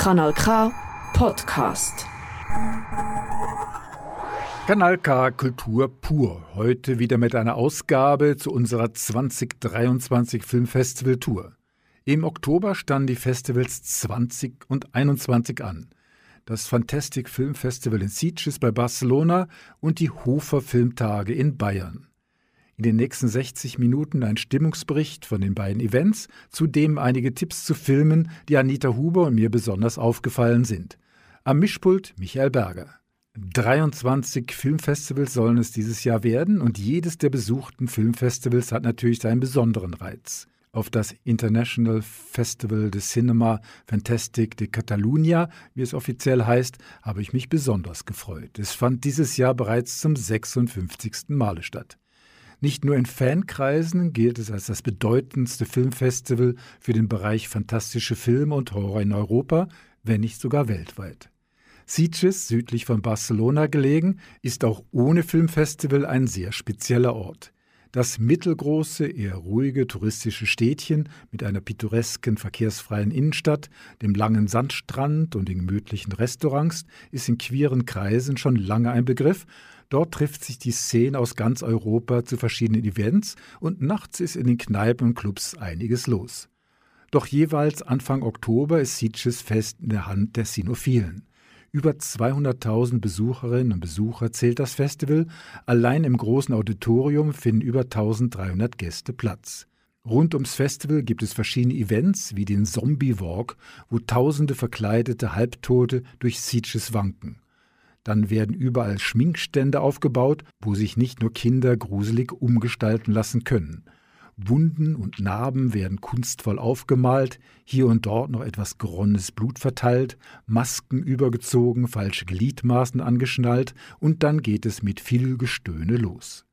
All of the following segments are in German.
Kanal K Podcast. Kanal K Kultur pur. Heute wieder mit einer Ausgabe zu unserer 2023 Filmfestival Tour. Im Oktober standen die Festivals 20 und 21 an. Das Fantastic Film Festival in Sitges bei Barcelona und die Hofer Filmtage in Bayern. In den nächsten 60 Minuten ein Stimmungsbericht von den beiden Events, zudem einige Tipps zu Filmen, die Anita Huber und mir besonders aufgefallen sind. Am Mischpult Michael Berger. 23 Filmfestivals sollen es dieses Jahr werden und jedes der besuchten Filmfestivals hat natürlich seinen besonderen Reiz. Auf das International Festival de Cinema Fantastic de Catalunya, wie es offiziell heißt, habe ich mich besonders gefreut. Es fand dieses Jahr bereits zum 56. Male statt. Nicht nur in Fankreisen gilt es als das bedeutendste Filmfestival für den Bereich fantastische Filme und Horror in Europa, wenn nicht sogar weltweit. Sitges, südlich von Barcelona gelegen, ist auch ohne Filmfestival ein sehr spezieller Ort. Das mittelgroße, eher ruhige touristische Städtchen mit einer pittoresken, verkehrsfreien Innenstadt, dem langen Sandstrand und den gemütlichen Restaurants ist in queeren Kreisen schon lange ein Begriff Dort trifft sich die Szene aus ganz Europa zu verschiedenen Events und nachts ist in den Kneipen und Clubs einiges los. Doch jeweils Anfang Oktober ist Sitges fest in der Hand der Sinophilen. Über 200.000 Besucherinnen und Besucher zählt das Festival. Allein im großen Auditorium finden über 1300 Gäste Platz. Rund ums Festival gibt es verschiedene Events wie den Zombie Walk, wo tausende verkleidete Halbtote durch Sitges wanken. Dann werden überall Schminkstände aufgebaut, wo sich nicht nur Kinder gruselig umgestalten lassen können. Wunden und Narben werden kunstvoll aufgemalt, hier und dort noch etwas geronnenes Blut verteilt, Masken übergezogen, falsche Gliedmaßen angeschnallt und dann geht es mit viel Gestöhne los.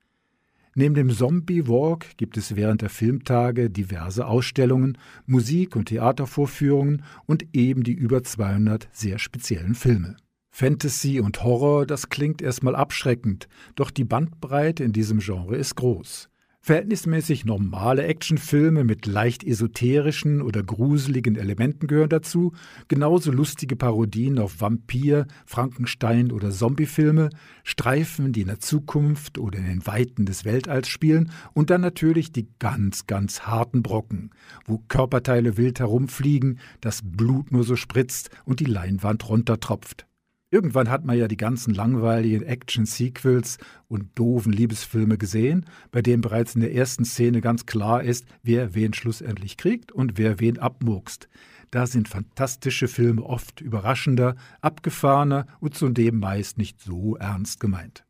Neben dem Zombie Walk gibt es während der Filmtage diverse Ausstellungen, Musik- und Theatervorführungen und eben die über 200 sehr speziellen Filme. Fantasy und Horror, das klingt erstmal abschreckend, doch die Bandbreite in diesem Genre ist groß. Verhältnismäßig normale Actionfilme mit leicht esoterischen oder gruseligen Elementen gehören dazu, genauso lustige Parodien auf Vampir, Frankenstein oder Zombiefilme, Streifen, die in der Zukunft oder in den Weiten des Weltalls spielen und dann natürlich die ganz, ganz harten Brocken, wo Körperteile wild herumfliegen, das Blut nur so spritzt und die Leinwand runtertropft. Irgendwann hat man ja die ganzen langweiligen Action-Sequels und doofen Liebesfilme gesehen, bei denen bereits in der ersten Szene ganz klar ist, wer wen schlussendlich kriegt und wer wen abmurkst. Da sind fantastische Filme oft überraschender, abgefahrener und zudem meist nicht so ernst gemeint.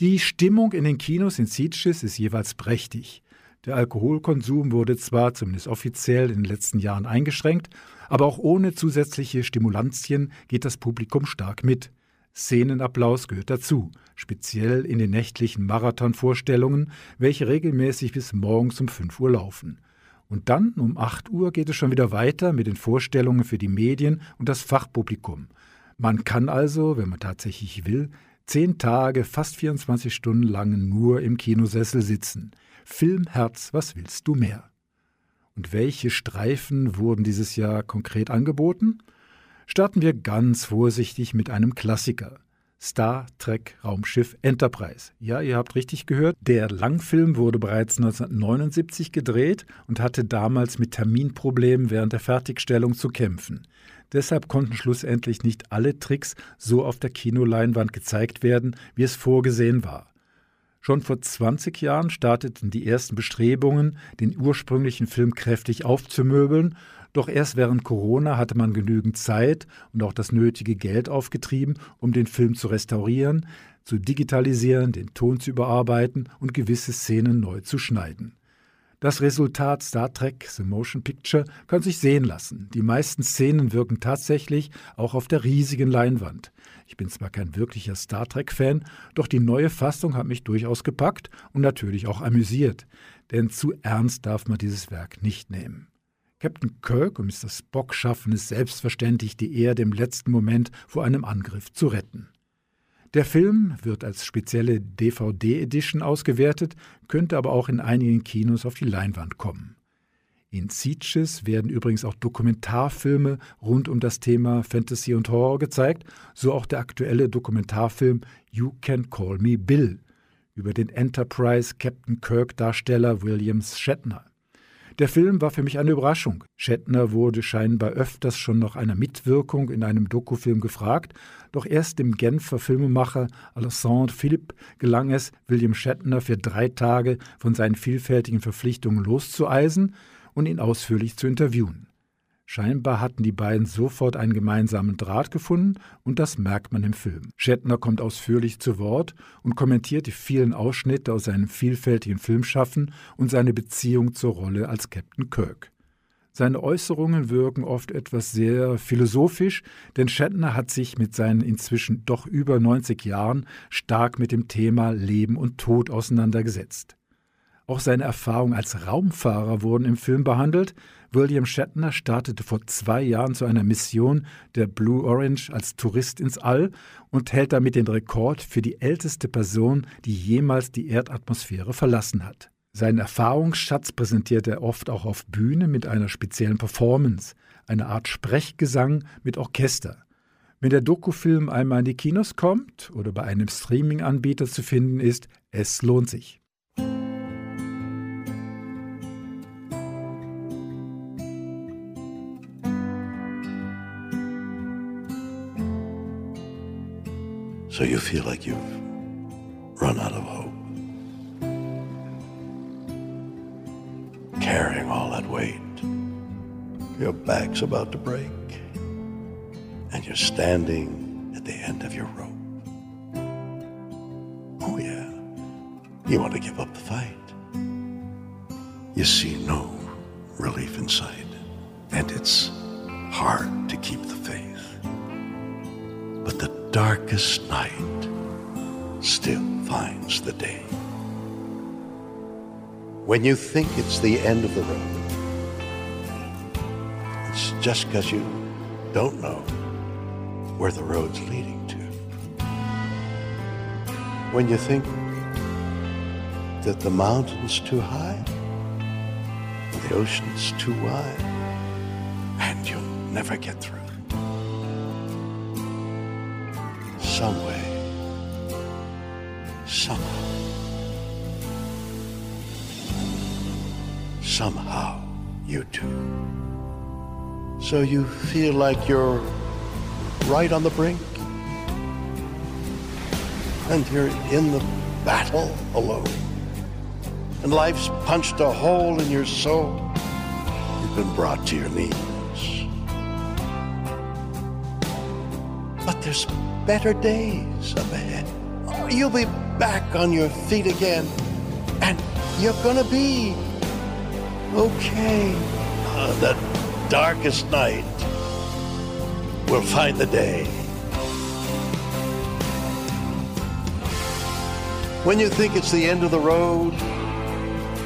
Die Stimmung in den Kinos in Sitges ist jeweils prächtig. Der Alkoholkonsum wurde zwar, zumindest offiziell, in den letzten Jahren eingeschränkt, aber auch ohne zusätzliche Stimulantien geht das Publikum stark mit. Szenenapplaus gehört dazu, speziell in den nächtlichen Marathonvorstellungen, welche regelmäßig bis morgens um 5 Uhr laufen. Und dann um 8 Uhr geht es schon wieder weiter mit den Vorstellungen für die Medien und das Fachpublikum. Man kann also, wenn man tatsächlich will, zehn Tage, fast 24 Stunden lang nur im Kinosessel sitzen. Filmherz, was willst du mehr? Und welche Streifen wurden dieses Jahr konkret angeboten? Starten wir ganz vorsichtig mit einem Klassiker. Star Trek Raumschiff Enterprise. Ja, ihr habt richtig gehört, der Langfilm wurde bereits 1979 gedreht und hatte damals mit Terminproblemen während der Fertigstellung zu kämpfen. Deshalb konnten schlussendlich nicht alle Tricks so auf der Kinoleinwand gezeigt werden, wie es vorgesehen war. Schon vor 20 Jahren starteten die ersten Bestrebungen, den ursprünglichen Film kräftig aufzumöbeln, doch erst während Corona hatte man genügend Zeit und auch das nötige Geld aufgetrieben, um den Film zu restaurieren, zu digitalisieren, den Ton zu überarbeiten und gewisse Szenen neu zu schneiden. Das Resultat Star Trek The Motion Picture kann sich sehen lassen. Die meisten Szenen wirken tatsächlich auch auf der riesigen Leinwand. Ich bin zwar kein wirklicher Star Trek-Fan, doch die neue Fassung hat mich durchaus gepackt und natürlich auch amüsiert, denn zu ernst darf man dieses Werk nicht nehmen. Captain Kirk und Mr. Spock schaffen es selbstverständlich, die Erde im letzten Moment vor einem Angriff zu retten. Der Film wird als spezielle DVD-Edition ausgewertet, könnte aber auch in einigen Kinos auf die Leinwand kommen. In Sieges werden übrigens auch Dokumentarfilme rund um das Thema Fantasy und Horror gezeigt, so auch der aktuelle Dokumentarfilm You Can Call Me Bill über den Enterprise Captain Kirk Darsteller Williams Shatner. Der Film war für mich eine Überraschung. Shatner wurde scheinbar öfters schon nach einer Mitwirkung in einem Dokufilm gefragt, doch erst dem Genfer Filmemacher Alexandre Philippe gelang es, William Shatner für drei Tage von seinen vielfältigen Verpflichtungen loszueisen und ihn ausführlich zu interviewen. Scheinbar hatten die beiden sofort einen gemeinsamen Draht gefunden und das merkt man im Film. Shatner kommt ausführlich zu Wort und kommentiert die vielen Ausschnitte aus seinem vielfältigen Filmschaffen und seine Beziehung zur Rolle als Captain Kirk. Seine Äußerungen wirken oft etwas sehr philosophisch, denn Shatner hat sich mit seinen inzwischen doch über 90 Jahren stark mit dem Thema Leben und Tod auseinandergesetzt. Auch seine Erfahrungen als Raumfahrer wurden im Film behandelt. William Shatner startete vor zwei Jahren zu einer Mission der Blue Orange als Tourist ins All und hält damit den Rekord für die älteste Person, die jemals die Erdatmosphäre verlassen hat. Seinen Erfahrungsschatz präsentiert er oft auch auf Bühne mit einer speziellen Performance, einer Art Sprechgesang mit Orchester. Wenn der Dokufilm einmal in die Kinos kommt oder bei einem Streaming-Anbieter zu finden ist, es lohnt sich. So you feel like you've run out of hope. Carrying all that weight. Your back's about to break. And you're standing at the end of your rope. Oh, yeah. You want to give up the fight. You see no relief in sight. And it's hard to keep the faith. But the darkest night still finds the day. When you think it's the end of the road, it's just because you don't know where the road's leading to. When you think that the mountain's too high, the ocean's too wide, and you'll never get through. Some way, somehow, somehow you do. So you feel like you're right on the brink, and you're in the battle alone, and life's punched a hole in your soul. You've been brought to your knees. There's better days up ahead. Oh, you'll be back on your feet again, and you're gonna be okay. Uh, the darkest night will find the day. When you think it's the end of the road,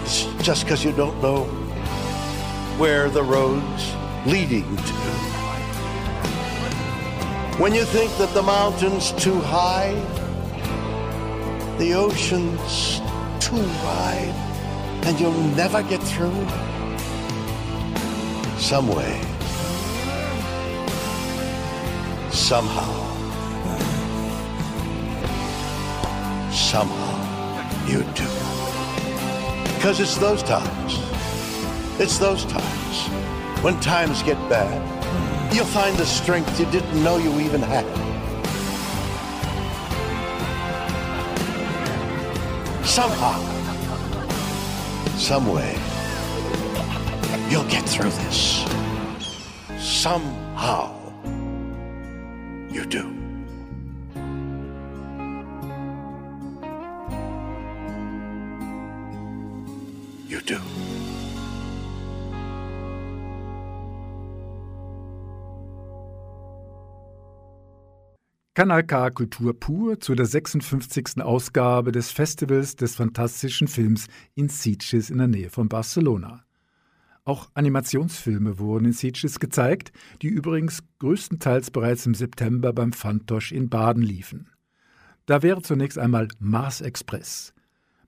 it's just because you don't know where the road's leading to. When you think that the mountain's too high, the ocean's too wide, and you'll never get through, some way, somehow, somehow, you do. Because it's those times, it's those times when times get bad You'll find the strength you didn't know you even had. Somehow, someway, you'll get through this. Somehow, you do. You do. Kanal K Kultur pur zu der 56. Ausgabe des Festivals des fantastischen Films in Sitges in der Nähe von Barcelona. Auch Animationsfilme wurden in Sitges gezeigt, die übrigens größtenteils bereits im September beim Fantosch in Baden liefen. Da wäre zunächst einmal Mars Express.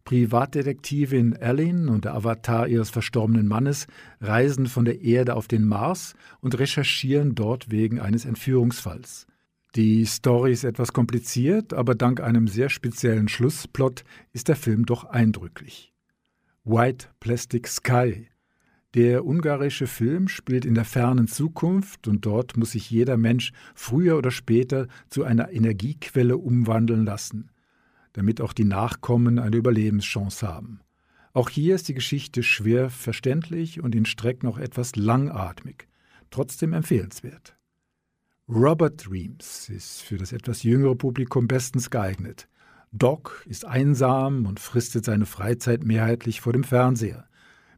Privatdetektivin Ellen und der Avatar ihres verstorbenen Mannes reisen von der Erde auf den Mars und recherchieren dort wegen eines Entführungsfalls. Die Story ist etwas kompliziert, aber dank einem sehr speziellen Schlussplot ist der Film doch eindrücklich. White Plastic Sky. Der ungarische Film spielt in der fernen Zukunft und dort muss sich jeder Mensch früher oder später zu einer Energiequelle umwandeln lassen damit auch die Nachkommen eine Überlebenschance haben. Auch hier ist die Geschichte schwer verständlich und in Strecken auch etwas langatmig, trotzdem empfehlenswert. Robert Dreams ist für das etwas jüngere Publikum bestens geeignet. Doc ist einsam und fristet seine Freizeit mehrheitlich vor dem Fernseher,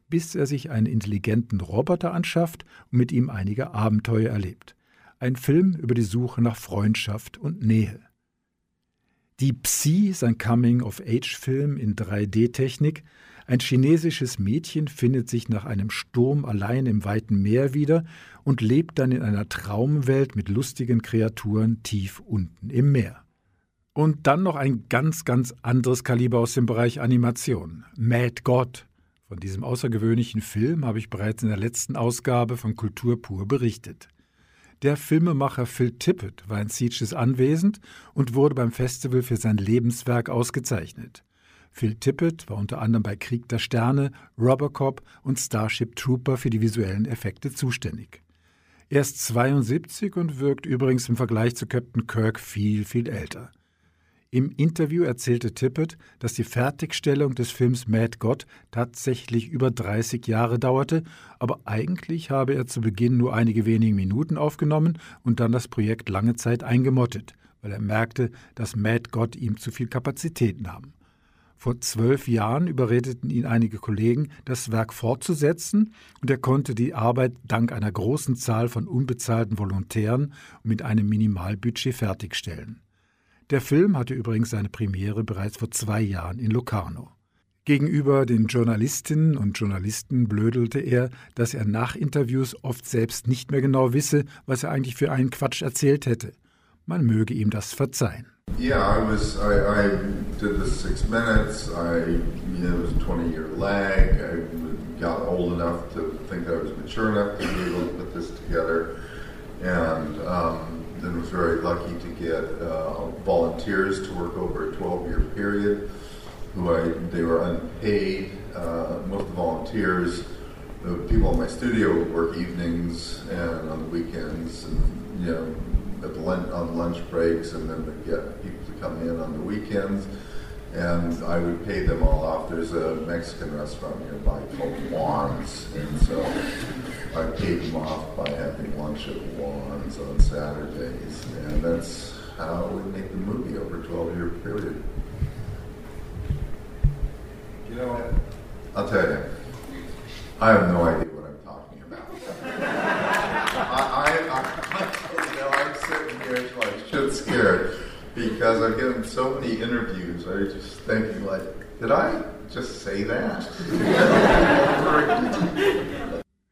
bis er sich einen intelligenten Roboter anschafft und mit ihm einige Abenteuer erlebt. Ein Film über die Suche nach Freundschaft und Nähe. Die Psi ist ein Coming-of-Age-Film in 3D-Technik. Ein chinesisches Mädchen findet sich nach einem Sturm allein im weiten Meer wieder und lebt dann in einer Traumwelt mit lustigen Kreaturen tief unten im Meer. Und dann noch ein ganz, ganz anderes Kaliber aus dem Bereich Animation. Mad God. Von diesem außergewöhnlichen Film habe ich bereits in der letzten Ausgabe von Kultur pur berichtet. Der Filmemacher Phil Tippett war in Sieges anwesend und wurde beim Festival für sein Lebenswerk ausgezeichnet. Phil Tippett war unter anderem bei Krieg der Sterne, Robocop und Starship Trooper für die visuellen Effekte zuständig. Er ist 72 und wirkt übrigens im Vergleich zu Captain Kirk viel, viel älter. Im Interview erzählte Tippett, dass die Fertigstellung des Films Mad God tatsächlich über 30 Jahre dauerte, aber eigentlich habe er zu Beginn nur einige wenige Minuten aufgenommen und dann das Projekt lange Zeit eingemottet, weil er merkte, dass Mad God ihm zu viel Kapazität nahm. Vor zwölf Jahren überredeten ihn einige Kollegen, das Werk fortzusetzen, und er konnte die Arbeit dank einer großen Zahl von unbezahlten Volontären mit einem Minimalbudget fertigstellen. Der Film hatte übrigens seine Premiere bereits vor zwei Jahren in Locarno. Gegenüber den Journalistinnen und Journalisten blödelte er, dass er nach Interviews oft selbst nicht mehr genau wisse, was er eigentlich für einen Quatsch erzählt hätte. Man möge ihm das verzeihen. Yeah, I was. I, I did the six minutes. I, you know, it was a 20-year lag. I got old enough to think I was mature enough to be able to put this together, and um, then was very lucky to get uh, volunteers to work over a 12-year period. Who I they were unpaid. Uh, most of the volunteers, the people in my studio would work evenings and on the weekends, and you know, at the lunch, on lunch breaks, and then would get people to come in on the weekends and I would pay them all off. There's a Mexican restaurant nearby called Juan's, and so I paid them off by having lunch at Juan's on Saturdays, and that's how we make the movie over a 12-year period. You know what? I'll tell you, I have no idea because I get in so many interviews. I was just thinking, like, did I just say that?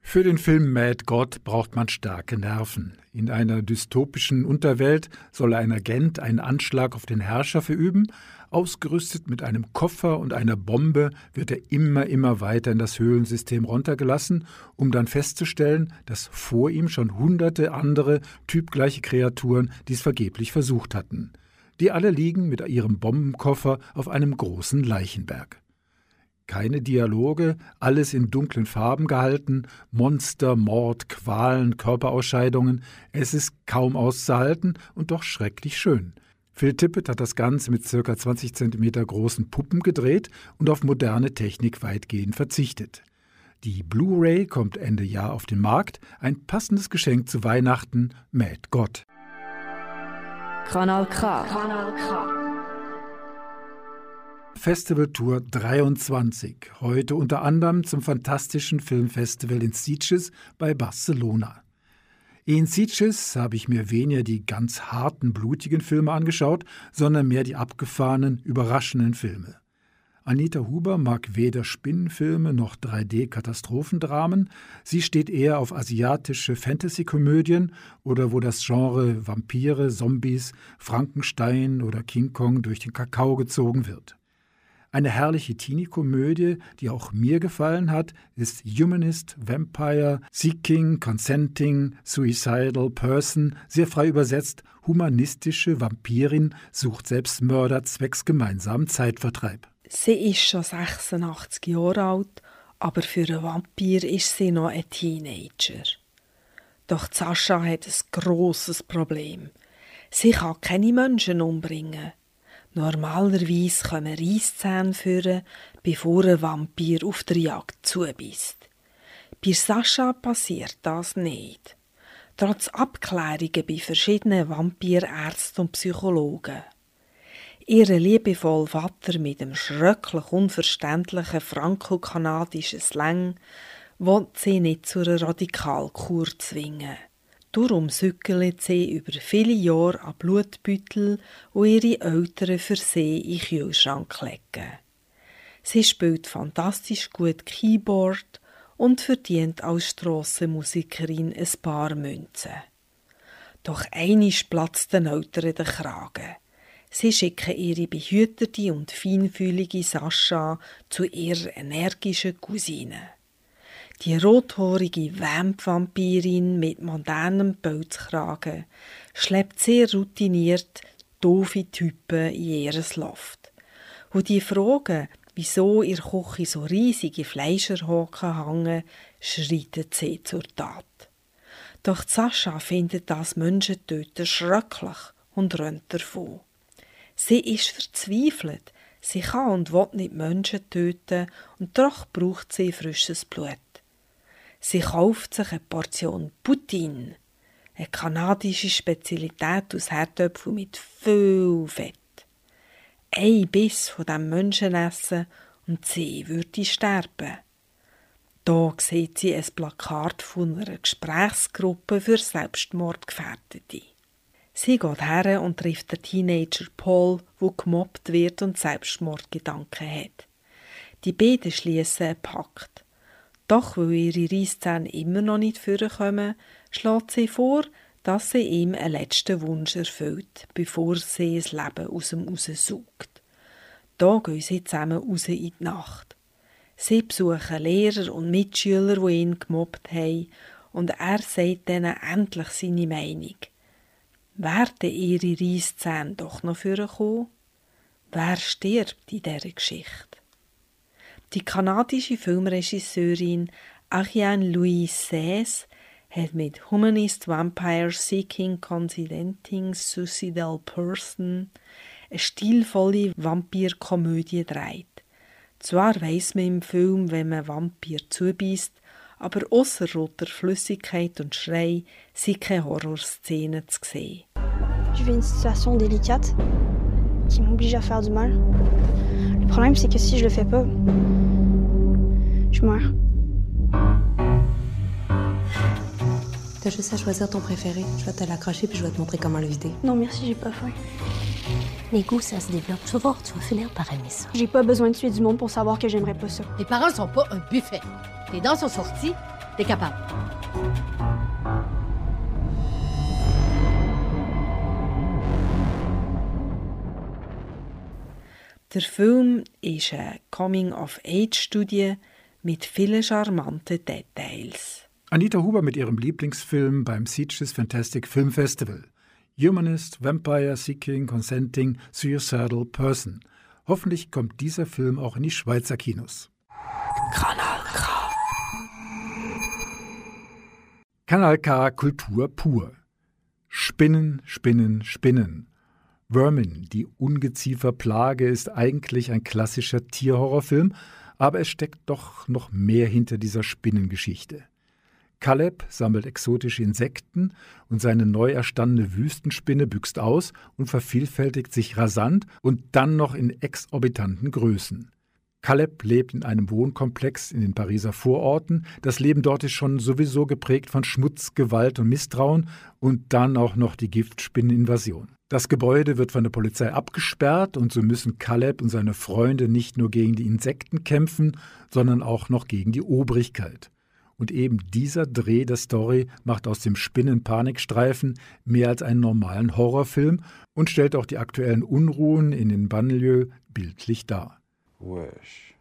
Für den Film Mad God braucht man starke Nerven. In einer dystopischen Unterwelt soll ein Agent einen Anschlag auf den Herrscher verüben. Ausgerüstet mit einem Koffer und einer Bombe wird er immer, immer weiter in das Höhlensystem runtergelassen, um dann festzustellen, dass vor ihm schon hunderte andere typgleiche Kreaturen dies vergeblich versucht hatten. Die alle liegen mit ihrem Bombenkoffer auf einem großen Leichenberg. Keine Dialoge, alles in dunklen Farben gehalten, Monster, Mord, Qualen, Körperausscheidungen. Es ist kaum auszuhalten und doch schrecklich schön. Phil Tippett hat das Ganze mit ca. 20 cm großen Puppen gedreht und auf moderne Technik weitgehend verzichtet. Die Blu-ray kommt Ende Jahr auf den Markt, ein passendes Geschenk zu Weihnachten, Mad God. Kanal K. Kanal K. Festival Tour 23. Heute unter anderem zum fantastischen Filmfestival in Sitges bei Barcelona. In Sitges habe ich mir weniger die ganz harten, blutigen Filme angeschaut, sondern mehr die abgefahrenen, überraschenden Filme. Anita Huber mag weder Spinnenfilme noch 3D-Katastrophendramen. Sie steht eher auf asiatische Fantasy-Komödien oder wo das Genre Vampire, Zombies, Frankenstein oder King Kong durch den Kakao gezogen wird. Eine herrliche Teenie-Komödie, die auch mir gefallen hat, ist Humanist, Vampire, Seeking, Consenting, Suicidal Person, sehr frei übersetzt, humanistische Vampirin sucht Selbstmörder zwecks gemeinsamen Zeitvertreib. Sie ist schon 86 Jahre alt, aber für einen Vampir ist sie noch ein Teenager. Doch Sascha hat ein grosses Problem. Sie kann keine Menschen umbringen. Normalerweise kommen Reisszähne führen, bevor ein Vampir auf der Jagd zubisst. Bei Sascha passiert das nicht. Trotz Abklärungen bei verschiedenen Vampirärzten und Psychologen. Ihr liebevoller Vater mit dem schrecklich unverständlichen franco-kanadischen Slang will sie nicht zu einer Radikalkur zwingen. Darum sückelt sie über viele Jahre an Blutbüttel, wo ihre Eltern für sie in den Kühlschrank legen. Sie spielt fantastisch gut Keyboard und verdient als Strassenmusikerin ein paar Münzen. Doch einisch platzt den Eltern der Kragen. Sie schicken ihre behütete und feinfühlige Sascha zu ihrer energischen Cousine. Die rothorige Vampvampirin mit modernem Pelzkragen schleppt sehr routiniert doofe Typen in ihr Loft. Wo die fragen, wieso ihr Küche so riesige Fleischerhaken hängen, schreitet sie zur Tat. Doch Sascha findet das Menschentöten schrecklich und rennt davon. Sie ist verzweifelt. Sie kann und will nicht Menschen töten und doch braucht sie frisches Blut. Sie kauft sich eine Portion Poutine, eine kanadische Spezialität aus Herdöpfeln mit viel Fett. Ein Biss von diesem Menschenessen und sie würde sterben. Da sieht sie ein Plakat von einer Gesprächsgruppe für Selbstmordgefährdete. Sie geht her und trifft den Teenager Paul, wo gemobbt wird und Selbstmordgedanken hat. Die beiden schließen einen Pakt. Doch weil ihre Reisszähne immer noch nicht vorkommen, schlägt sie vor, dass sie ihm einen letzten Wunsch erfüllt, bevor sie das Leben aus ihm raussaugt. Da gehen sie zusammen raus in die Nacht. Sie besuchen Lehrer und Mitschüler, die ihn gemobbt haben, und er sagt ihnen endlich seine Meinung. Werden ihre Reisszähne doch noch vorkommen? Wer stirbt in dieser Geschichte? Die kanadische Filmregisseurin Ariane Louise Says hat mit Humanist Vampire Seeking Considenting Suicidal Person eine stilvolle Vampirkomödie dreht. Zwar weiss man im Film, wenn man Vampir zubeißt, aber außer roter Flüssigkeit und Schrei sind keine Horrorszenen zu sehen. Je vis une situation délicate qui m'oblige à faire du mal. Le problème, c'est que si je le fais pas, je meurs. T'as juste à choisir ton préféré. Je vais te l'accrocher puis je vais te montrer comment le vider. Non, merci, j'ai pas faim. Les goûts, ça se développe. Tu vas voir, tu vas finir par aimer ça. J'ai pas besoin de tuer du monde pour savoir que j'aimerais pas ça. Les parents sont pas un buffet. Les dents sont sorties, t'es capable. Der Film ist eine Coming-of-Age-Studie mit vielen charmanten Details. Anita Huber mit ihrem Lieblingsfilm beim Sieges Fantastic Film Festival. Humanist, Vampire, Seeking, Consenting, Suicidal Person. Hoffentlich kommt dieser Film auch in die Schweizer Kinos. Kanal K. Kanal K Kultur pur. Spinnen, Spinnen, Spinnen. Vermin, die Ungezieferplage, ist eigentlich ein klassischer Tierhorrorfilm, aber es steckt doch noch mehr hinter dieser Spinnengeschichte. Caleb sammelt exotische Insekten und seine neu erstandene Wüstenspinne büxt aus und vervielfältigt sich rasant und dann noch in exorbitanten Größen. Caleb lebt in einem Wohnkomplex in den Pariser Vororten. Das Leben dort ist schon sowieso geprägt von Schmutz, Gewalt und Misstrauen und dann auch noch die Giftspinneninvasion. Das Gebäude wird von der Polizei abgesperrt und so müssen Caleb und seine Freunde nicht nur gegen die Insekten kämpfen, sondern auch noch gegen die Obrigkeit. Und eben dieser Dreh der Story macht aus dem Spinnen-Panikstreifen mehr als einen normalen Horrorfilm und stellt auch die aktuellen Unruhen in den Banlieue bildlich dar. wish.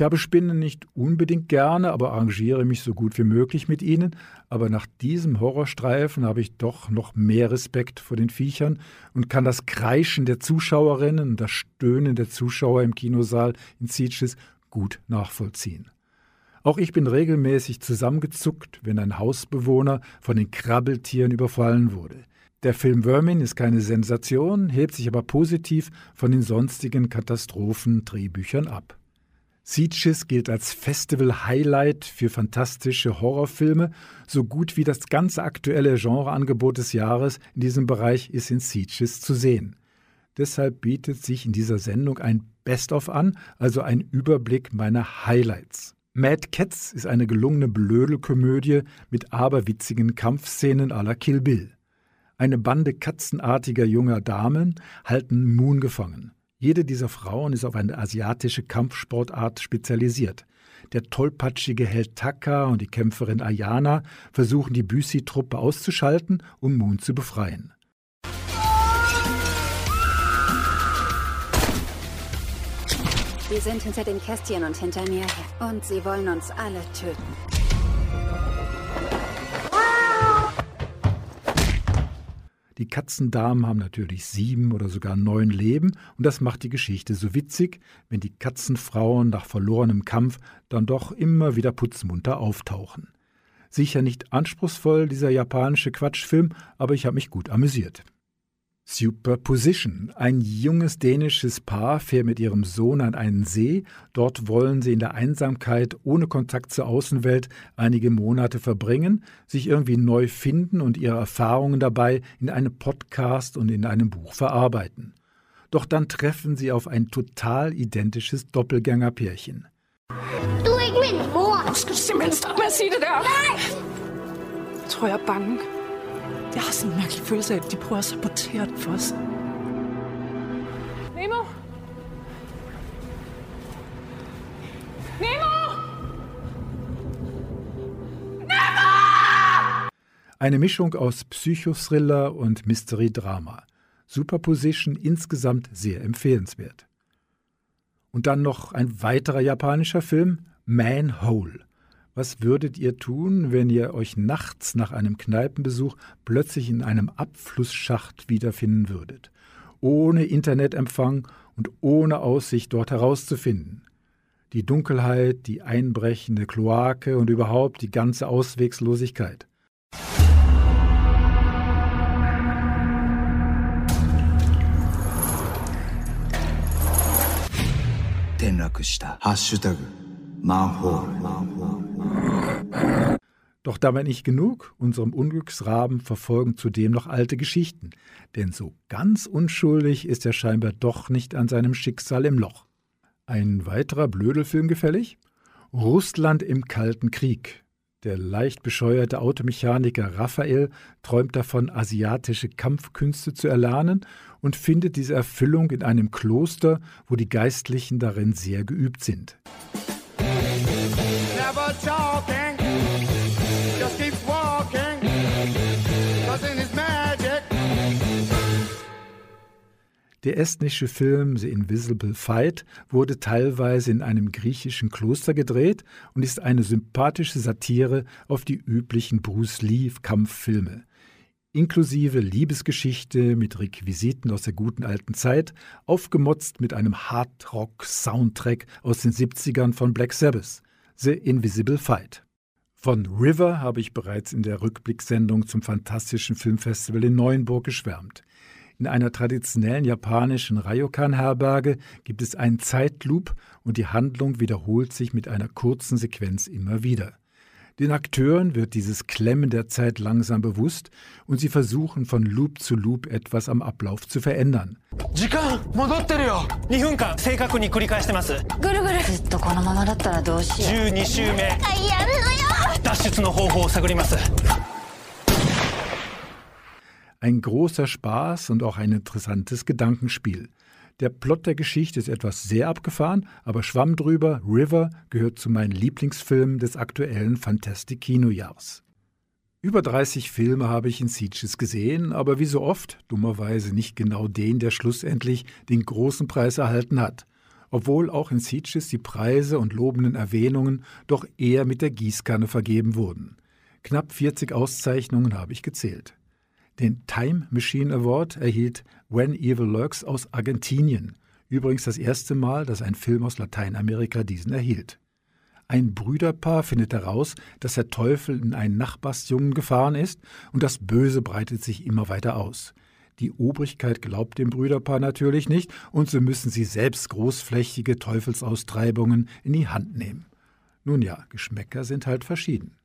Ich habe Spinnen nicht unbedingt gerne, aber arrangiere mich so gut wie möglich mit ihnen. Aber nach diesem Horrorstreifen habe ich doch noch mehr Respekt vor den Viechern und kann das Kreischen der Zuschauerinnen und das Stöhnen der Zuschauer im Kinosaal in Sitges gut nachvollziehen. Auch ich bin regelmäßig zusammengezuckt, wenn ein Hausbewohner von den Krabbeltieren überfallen wurde. Der Film Vermin ist keine Sensation, hebt sich aber positiv von den sonstigen Katastrophendrehbüchern ab. Sieges gilt als Festival-Highlight für fantastische Horrorfilme. So gut wie das ganze aktuelle Genreangebot des Jahres in diesem Bereich ist in Sieges zu sehen. Deshalb bietet sich in dieser Sendung ein Best-of an, also ein Überblick meiner Highlights. Mad Cats ist eine gelungene Blödelkomödie mit aberwitzigen Kampfszenen à la Kill Bill. Eine Bande katzenartiger junger Damen halten Moon gefangen. Jede dieser Frauen ist auf eine asiatische Kampfsportart spezialisiert. Der tollpatschige Held Taka und die Kämpferin Ayana versuchen die Büsi-Truppe auszuschalten, um Moon zu befreien. Wir sind hinter den Kästchen und hinter mir. Und sie wollen uns alle töten. Die Katzendamen haben natürlich sieben oder sogar neun Leben und das macht die Geschichte so witzig, wenn die Katzenfrauen nach verlorenem Kampf dann doch immer wieder putzmunter auftauchen. Sicher nicht anspruchsvoll, dieser japanische Quatschfilm, aber ich habe mich gut amüsiert. Superposition. Ein junges dänisches Paar fährt mit ihrem Sohn an einen See. Dort wollen sie in der Einsamkeit ohne Kontakt zur Außenwelt einige Monate verbringen, sich irgendwie neu finden und ihre Erfahrungen dabei in einem Podcast und in einem Buch verarbeiten. Doch dann treffen sie auf ein total identisches Doppelgängerpärchen. Du ikke min mor! Du skal simpelthen stoppe med at sige det der! Nej! Tror jeg er bange. Jeg har sådan en mærkelig følelse af, at de prøver at sabotere den for os. Nemo! Nemo! Eine Mischung aus Psychothriller und Mystery-Drama. Superposition insgesamt sehr empfehlenswert. Und dann noch ein weiterer japanischer Film, Manhole. Was würdet ihr tun, wenn ihr euch nachts nach einem Kneipenbesuch plötzlich in einem Abflussschacht wiederfinden würdet? Ohne Internetempfang und ohne Aussicht dort herauszufinden. Die Dunkelheit, die einbrechende Kloake und überhaupt die ganze Auswegslosigkeit. 転落 Mahor. Doch dabei nicht genug, unserem Unglücksraben verfolgen zudem noch alte Geschichten, denn so ganz unschuldig ist er scheinbar doch nicht an seinem Schicksal im Loch. Ein weiterer Blödelfilm gefällig? Russland im Kalten Krieg. Der leicht bescheuerte Automechaniker Raphael träumt davon, asiatische Kampfkünste zu erlernen und findet diese Erfüllung in einem Kloster, wo die Geistlichen darin sehr geübt sind. Never talking, just keep walking, cause in his magic. Der estnische Film The Invisible Fight wurde teilweise in einem griechischen Kloster gedreht und ist eine sympathische Satire auf die üblichen Bruce Lee-Kampffilme. Inklusive Liebesgeschichte mit Requisiten aus der guten alten Zeit, aufgemotzt mit einem Hardrock-Soundtrack aus den 70ern von Black Sabbath, The Invisible Fight. Von River habe ich bereits in der Rückblicksendung zum fantastischen Filmfestival in Neuenburg geschwärmt. In einer traditionellen japanischen Ryokan-Herberge gibt es einen Zeitloop und die Handlung wiederholt sich mit einer kurzen Sequenz immer wieder. Den Akteuren wird dieses Klemmen der Zeit langsam bewusst und sie versuchen von Loop zu Loop etwas am Ablauf zu verändern. Ein großer Spaß und auch ein interessantes Gedankenspiel. Der Plot der Geschichte ist etwas sehr abgefahren, aber Schwamm drüber, River gehört zu meinen Lieblingsfilmen des aktuellen Fantastic-Kinojahrs. Über 30 Filme habe ich in Sieges gesehen, aber wie so oft, dummerweise nicht genau den, der schlussendlich den großen Preis erhalten hat. Obwohl auch in Sieges die Preise und lobenden Erwähnungen doch eher mit der Gießkanne vergeben wurden. Knapp 40 Auszeichnungen habe ich gezählt. Den Time Machine Award erhielt When Evil Lurks aus Argentinien. Übrigens das erste Mal, dass ein Film aus Lateinamerika diesen erhielt. Ein Brüderpaar findet heraus, dass der Teufel in einen Nachbarsjungen gefahren ist und das Böse breitet sich immer weiter aus. Die Obrigkeit glaubt dem Brüderpaar natürlich nicht und so müssen sie selbst großflächige Teufelsaustreibungen in die Hand nehmen. Nun ja, Geschmäcker sind halt verschieden.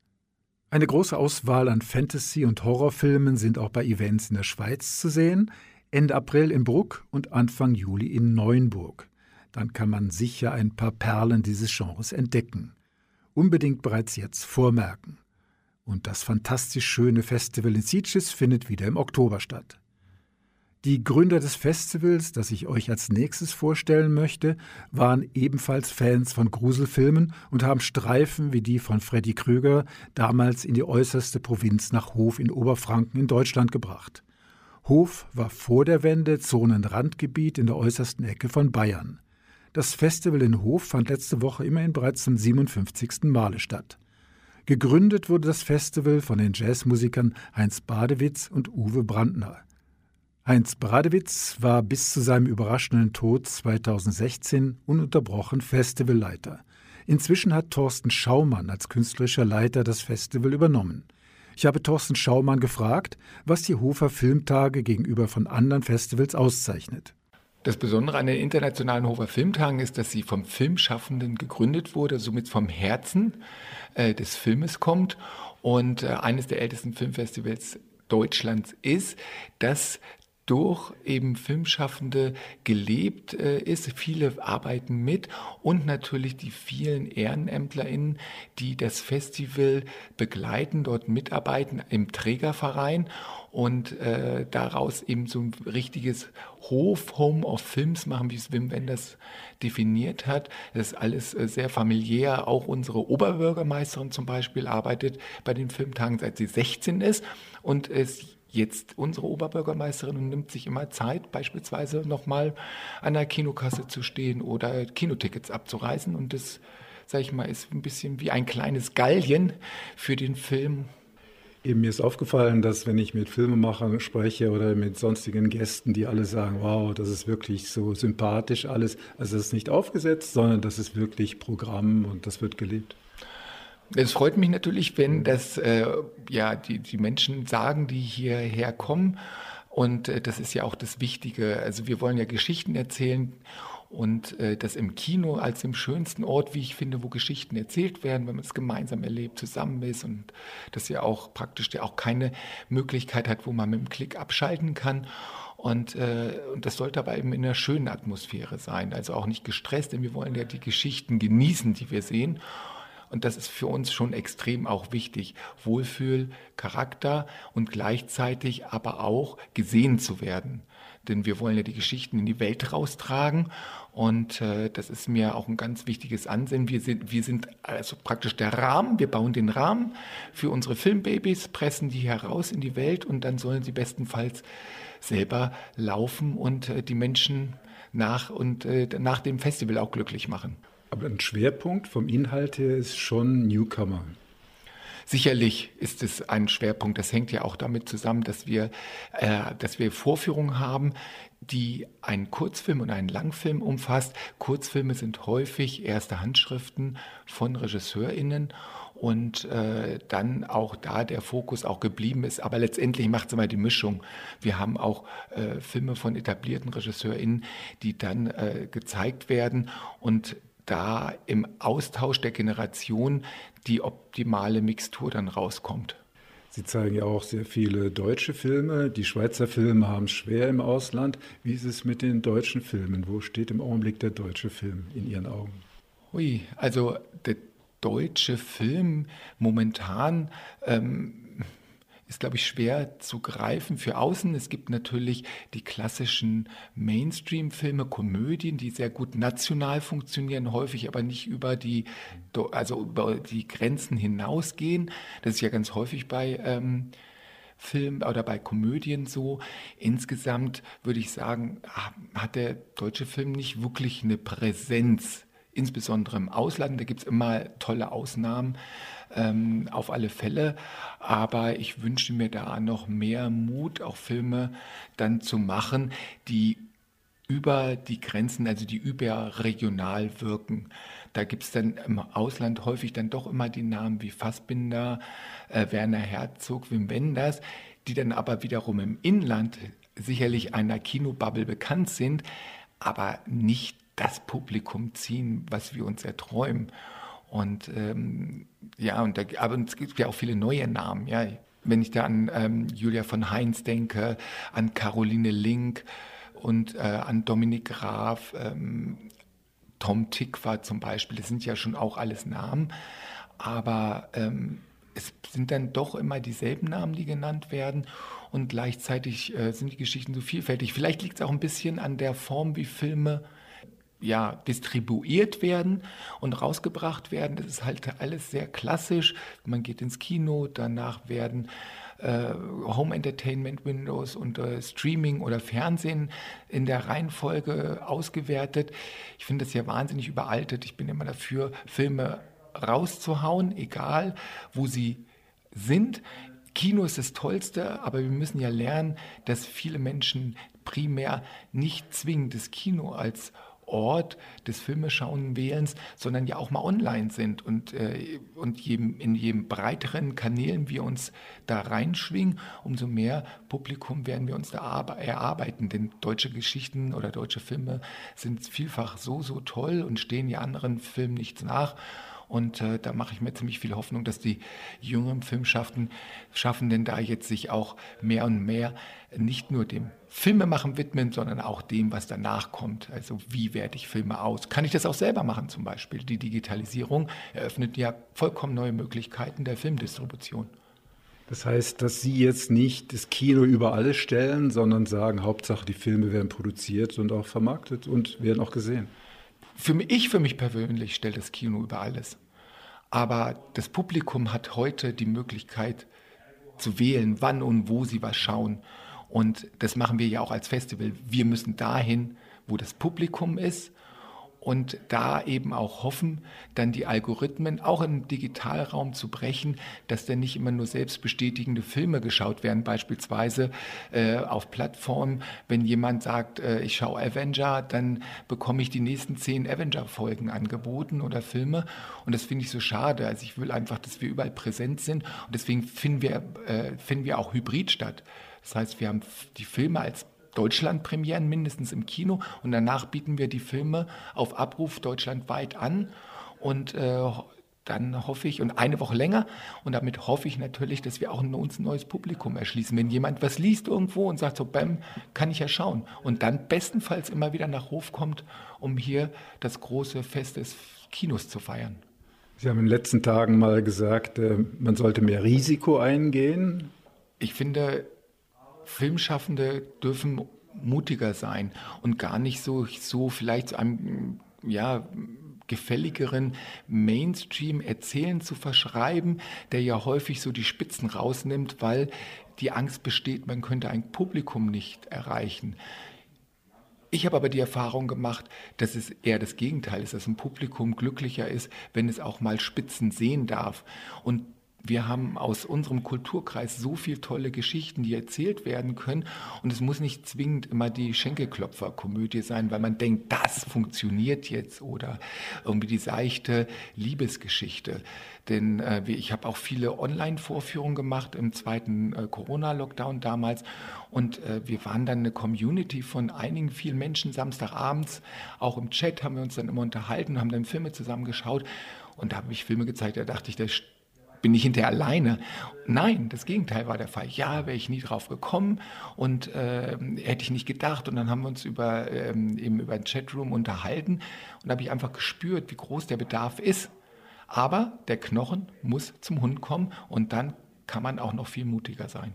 Eine große Auswahl an Fantasy- und Horrorfilmen sind auch bei Events in der Schweiz zu sehen, Ende April in Bruck und Anfang Juli in Neuenburg. Dann kann man sicher ein paar Perlen dieses Genres entdecken. Unbedingt bereits jetzt vormerken. Und das fantastisch schöne Festival in Sitges findet wieder im Oktober statt. Die Gründer des Festivals, das ich euch als nächstes vorstellen möchte, waren ebenfalls Fans von Gruselfilmen und haben Streifen wie die von Freddy Krüger damals in die äußerste Provinz nach Hof in Oberfranken in Deutschland gebracht. Hof war vor der Wende Zonenrandgebiet in der äußersten Ecke von Bayern. Das Festival in Hof fand letzte Woche immerhin bereits zum 57. Male statt. Gegründet wurde das Festival von den Jazzmusikern Heinz Badewitz und Uwe Brandner. Heinz Bradewitz war bis zu seinem überraschenden Tod 2016 ununterbrochen Festivalleiter. Inzwischen hat Thorsten Schaumann als künstlerischer Leiter das Festival übernommen. Ich habe Thorsten Schaumann gefragt, was die Hofer Filmtage gegenüber von anderen Festivals auszeichnet. Das Besondere an den internationalen Hofer Filmtagen ist, dass sie vom Filmschaffenden gegründet wurde, somit vom Herzen äh, des Filmes kommt und äh, eines der ältesten Filmfestivals Deutschlands ist, das durch eben Filmschaffende gelebt äh, ist. Viele arbeiten mit und natürlich die vielen EhrenämtlerInnen, die das Festival begleiten, dort mitarbeiten im Trägerverein und äh, daraus eben so ein richtiges Hof-Home of Films machen, wie es Wim Wenders definiert hat. Das ist alles äh, sehr familiär. Auch unsere Oberbürgermeisterin zum Beispiel arbeitet bei den Filmtagen, seit sie 16 ist und es jetzt unsere Oberbürgermeisterin und nimmt sich immer Zeit, beispielsweise nochmal an der Kinokasse zu stehen oder Kinotickets abzureißen. Und das, sage ich mal, ist ein bisschen wie ein kleines Gallien für den Film. Eben mir ist aufgefallen, dass wenn ich mit Filmemachern spreche oder mit sonstigen Gästen, die alle sagen, wow, das ist wirklich so sympathisch alles. Also das ist nicht aufgesetzt, sondern das ist wirklich Programm und das wird gelebt. Es freut mich natürlich, wenn das äh, ja die, die Menschen sagen, die hierher kommen. Und äh, das ist ja auch das Wichtige. Also wir wollen ja Geschichten erzählen und äh, das im Kino als dem schönsten Ort, wie ich finde, wo Geschichten erzählt werden, wenn man es gemeinsam erlebt, zusammen ist und das ja auch praktisch ja auch keine Möglichkeit hat, wo man mit dem Klick abschalten kann. Und, äh, und das sollte aber eben in einer schönen Atmosphäre sein, also auch nicht gestresst, denn wir wollen ja die Geschichten genießen, die wir sehen. Und das ist für uns schon extrem auch wichtig. Wohlfühl, Charakter und gleichzeitig aber auch gesehen zu werden. Denn wir wollen ja die Geschichten in die Welt raustragen. Und äh, das ist mir auch ein ganz wichtiges Ansinnen. Wir sind, wir sind also praktisch der Rahmen. Wir bauen den Rahmen für unsere Filmbabys, pressen die heraus in die Welt und dann sollen sie bestenfalls selber laufen und äh, die Menschen nach und äh, nach dem Festival auch glücklich machen. Aber ein Schwerpunkt vom Inhalt her ist schon Newcomer. Sicherlich ist es ein Schwerpunkt. Das hängt ja auch damit zusammen, dass wir, äh, dass wir Vorführungen haben, die einen Kurzfilm und einen Langfilm umfasst. Kurzfilme sind häufig erste Handschriften von RegisseurInnen und äh, dann auch da der Fokus auch geblieben ist. Aber letztendlich macht es immer die Mischung. Wir haben auch äh, Filme von etablierten RegisseurInnen, die dann äh, gezeigt werden und da im Austausch der Generation die optimale Mixtur dann rauskommt. Sie zeigen ja auch sehr viele deutsche Filme. Die Schweizer Filme haben es schwer im Ausland. Wie ist es mit den deutschen Filmen? Wo steht im Augenblick der deutsche Film in Ihren Augen? Ui, also der deutsche Film momentan ähm, ist, glaube ich, schwer zu greifen für außen. Es gibt natürlich die klassischen Mainstream-Filme, Komödien, die sehr gut national funktionieren, häufig aber nicht über die, also über die Grenzen hinausgehen. Das ist ja ganz häufig bei ähm, Film oder bei Komödien so. Insgesamt würde ich sagen, hat der deutsche Film nicht wirklich eine Präsenz, insbesondere im Ausland. Da gibt es immer tolle Ausnahmen ähm, auf alle Fälle. Aber ich wünsche mir da noch mehr Mut, auch Filme dann zu machen, die über die Grenzen, also die überregional wirken. Da gibt es dann im Ausland häufig dann doch immer die Namen wie Fassbinder, äh, Werner Herzog, Wim Wenders, die dann aber wiederum im Inland sicherlich einer Kinobubble bekannt sind, aber nicht das Publikum ziehen, was wir uns erträumen. Und ähm, ja, und da, aber es gibt ja auch viele neue Namen. Ja, wenn ich da an ähm, Julia von Heinz denke, an Caroline Link und äh, an Dominik Graf, ähm, Tom Tick zum Beispiel, das sind ja schon auch alles Namen, aber ähm, es sind dann doch immer dieselben Namen, die genannt werden und gleichzeitig äh, sind die Geschichten so vielfältig. Vielleicht liegt es auch ein bisschen an der Form, wie Filme ja, distribuiert werden und rausgebracht werden. Das ist halt alles sehr klassisch. Man geht ins Kino, danach werden äh, Home Entertainment Windows und äh, Streaming oder Fernsehen in der Reihenfolge ausgewertet. Ich finde das ja wahnsinnig überaltet. Ich bin immer dafür, Filme rauszuhauen, egal wo sie sind. Kino ist das Tollste, aber wir müssen ja lernen, dass viele Menschen primär nicht zwingend das Kino als Ort des Filmeschauen wählens, sondern ja auch mal online sind und, äh, und jedem, in jedem breiteren Kanälen wir uns da reinschwingen, umso mehr Publikum werden wir uns da erarbeiten. Denn deutsche Geschichten oder deutsche Filme sind vielfach so, so toll und stehen ja anderen Filmen nichts nach. Und äh, da mache ich mir ziemlich viel Hoffnung, dass die jungen Filmschaffenden da jetzt sich auch mehr und mehr nicht nur dem Filmemachen widmen, sondern auch dem, was danach kommt. Also wie werte ich Filme aus? Kann ich das auch selber machen zum Beispiel? Die Digitalisierung eröffnet ja vollkommen neue Möglichkeiten der Filmdistribution. Das heißt, dass Sie jetzt nicht das Kino über alles stellen, sondern sagen, Hauptsache die Filme werden produziert und auch vermarktet und werden auch gesehen. Für mich, ich für mich persönlich stelle das Kino über alles. Aber das Publikum hat heute die Möglichkeit zu wählen, wann und wo sie was schauen. Und das machen wir ja auch als Festival. Wir müssen dahin, wo das Publikum ist und da eben auch hoffen, dann die Algorithmen auch im Digitalraum zu brechen, dass dann nicht immer nur selbstbestätigende Filme geschaut werden, beispielsweise äh, auf Plattformen. Wenn jemand sagt, äh, ich schaue Avenger, dann bekomme ich die nächsten zehn Avenger-Folgen angeboten oder Filme. Und das finde ich so schade. Also ich will einfach, dass wir überall präsent sind. Und deswegen finden wir, äh, finden wir auch Hybrid statt. Das heißt, wir haben die Filme als Deutschlandpremieren mindestens im Kino und danach bieten wir die Filme auf Abruf deutschlandweit an und äh, dann hoffe ich, und eine Woche länger, und damit hoffe ich natürlich, dass wir auch uns ein neues Publikum erschließen. Wenn jemand was liest irgendwo und sagt so, bam, kann ich ja schauen. Und dann bestenfalls immer wieder nach Hof kommt, um hier das große Fest des Kinos zu feiern. Sie haben in den letzten Tagen mal gesagt, äh, man sollte mehr Risiko eingehen. Ich finde, Filmschaffende dürfen mutiger sein und gar nicht so, so vielleicht zu einem, ja, gefälligeren Mainstream erzählen zu verschreiben, der ja häufig so die Spitzen rausnimmt, weil die Angst besteht, man könnte ein Publikum nicht erreichen. Ich habe aber die Erfahrung gemacht, dass es eher das Gegenteil ist, dass ein Publikum glücklicher ist, wenn es auch mal Spitzen sehen darf. Und wir haben aus unserem Kulturkreis so viele tolle Geschichten, die erzählt werden können. Und es muss nicht zwingend immer die Schenkelklopfer-Komödie sein, weil man denkt, das funktioniert jetzt oder irgendwie die seichte Liebesgeschichte. Denn äh, ich habe auch viele Online-Vorführungen gemacht im zweiten äh, Corona-Lockdown damals. Und äh, wir waren dann eine Community von einigen vielen Menschen Samstagabends. Auch im Chat haben wir uns dann immer unterhalten, haben dann Filme zusammen geschaut. Und da habe ich Filme gezeigt, da dachte ich, das bin ich hinterher alleine. Nein, das Gegenteil war der Fall. Ja, wäre ich nie drauf gekommen und äh, hätte ich nicht gedacht. Und dann haben wir uns über, ähm, eben über den Chatroom unterhalten und habe ich einfach gespürt, wie groß der Bedarf ist. Aber der Knochen muss zum Hund kommen und dann kann man auch noch viel mutiger sein.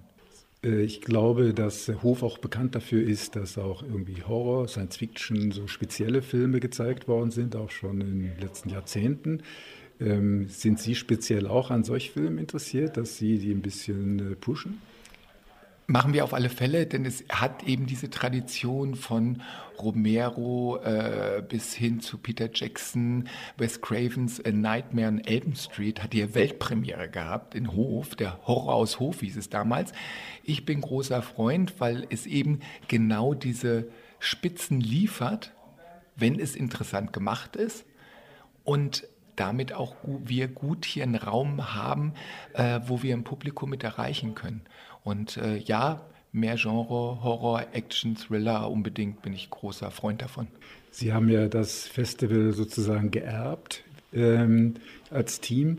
Äh, ich glaube, dass Hof auch bekannt dafür ist, dass auch irgendwie Horror, Science Fiction, so spezielle Filme gezeigt worden sind, auch schon in den letzten Jahrzehnten. Ähm, sind Sie speziell auch an solch Filmen interessiert, dass Sie die ein bisschen äh, pushen? Machen wir auf alle Fälle, denn es hat eben diese Tradition von Romero äh, bis hin zu Peter Jackson, Wes Cravens A Nightmare on Elm Street hat hier Weltpremiere gehabt in Hof, der Horror aus Hof hieß es damals. Ich bin großer Freund, weil es eben genau diese Spitzen liefert, wenn es interessant gemacht ist und damit auch wir gut hier einen Raum haben, äh, wo wir ein Publikum mit erreichen können. Und äh, ja, mehr Genre, Horror, Action, Thriller, unbedingt bin ich großer Freund davon. Sie haben ja das Festival sozusagen geerbt ähm, als Team.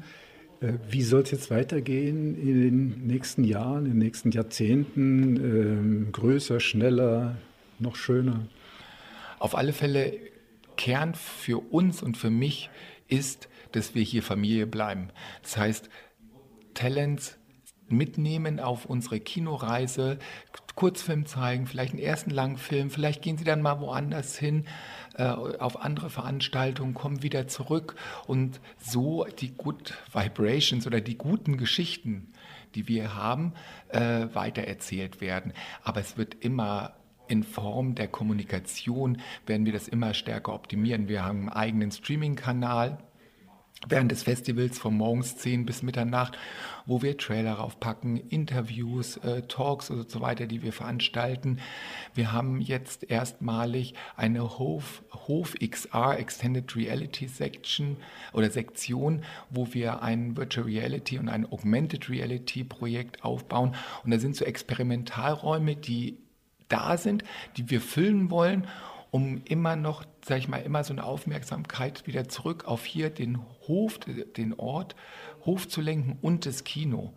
Äh, wie soll es jetzt weitergehen in den nächsten Jahren, in den nächsten Jahrzehnten? Ähm, größer, schneller, noch schöner? Auf alle Fälle Kern für uns und für mich ist, dass wir hier Familie bleiben. Das heißt, Talents mitnehmen auf unsere Kinoreise, Kurzfilm zeigen, vielleicht einen ersten Langfilm, vielleicht gehen sie dann mal woanders hin, äh, auf andere Veranstaltungen, kommen wieder zurück und so die Good Vibrations oder die guten Geschichten, die wir haben, äh, weitererzählt werden. Aber es wird immer in Form der Kommunikation werden wir das immer stärker optimieren. Wir haben einen eigenen Streaming-Kanal, während des Festivals von morgens 10 bis Mitternacht, wo wir Trailer raufpacken, Interviews, äh, Talks und so weiter, die wir veranstalten. Wir haben jetzt erstmalig eine Hof, Hof XR Extended Reality Section oder Sektion, wo wir ein Virtual Reality und ein Augmented Reality Projekt aufbauen. Und da sind so Experimentalräume, die da sind, die wir füllen wollen um immer noch, sag ich mal, immer so eine Aufmerksamkeit wieder zurück auf hier den Hof, den Ort, Hof zu lenken und das Kino.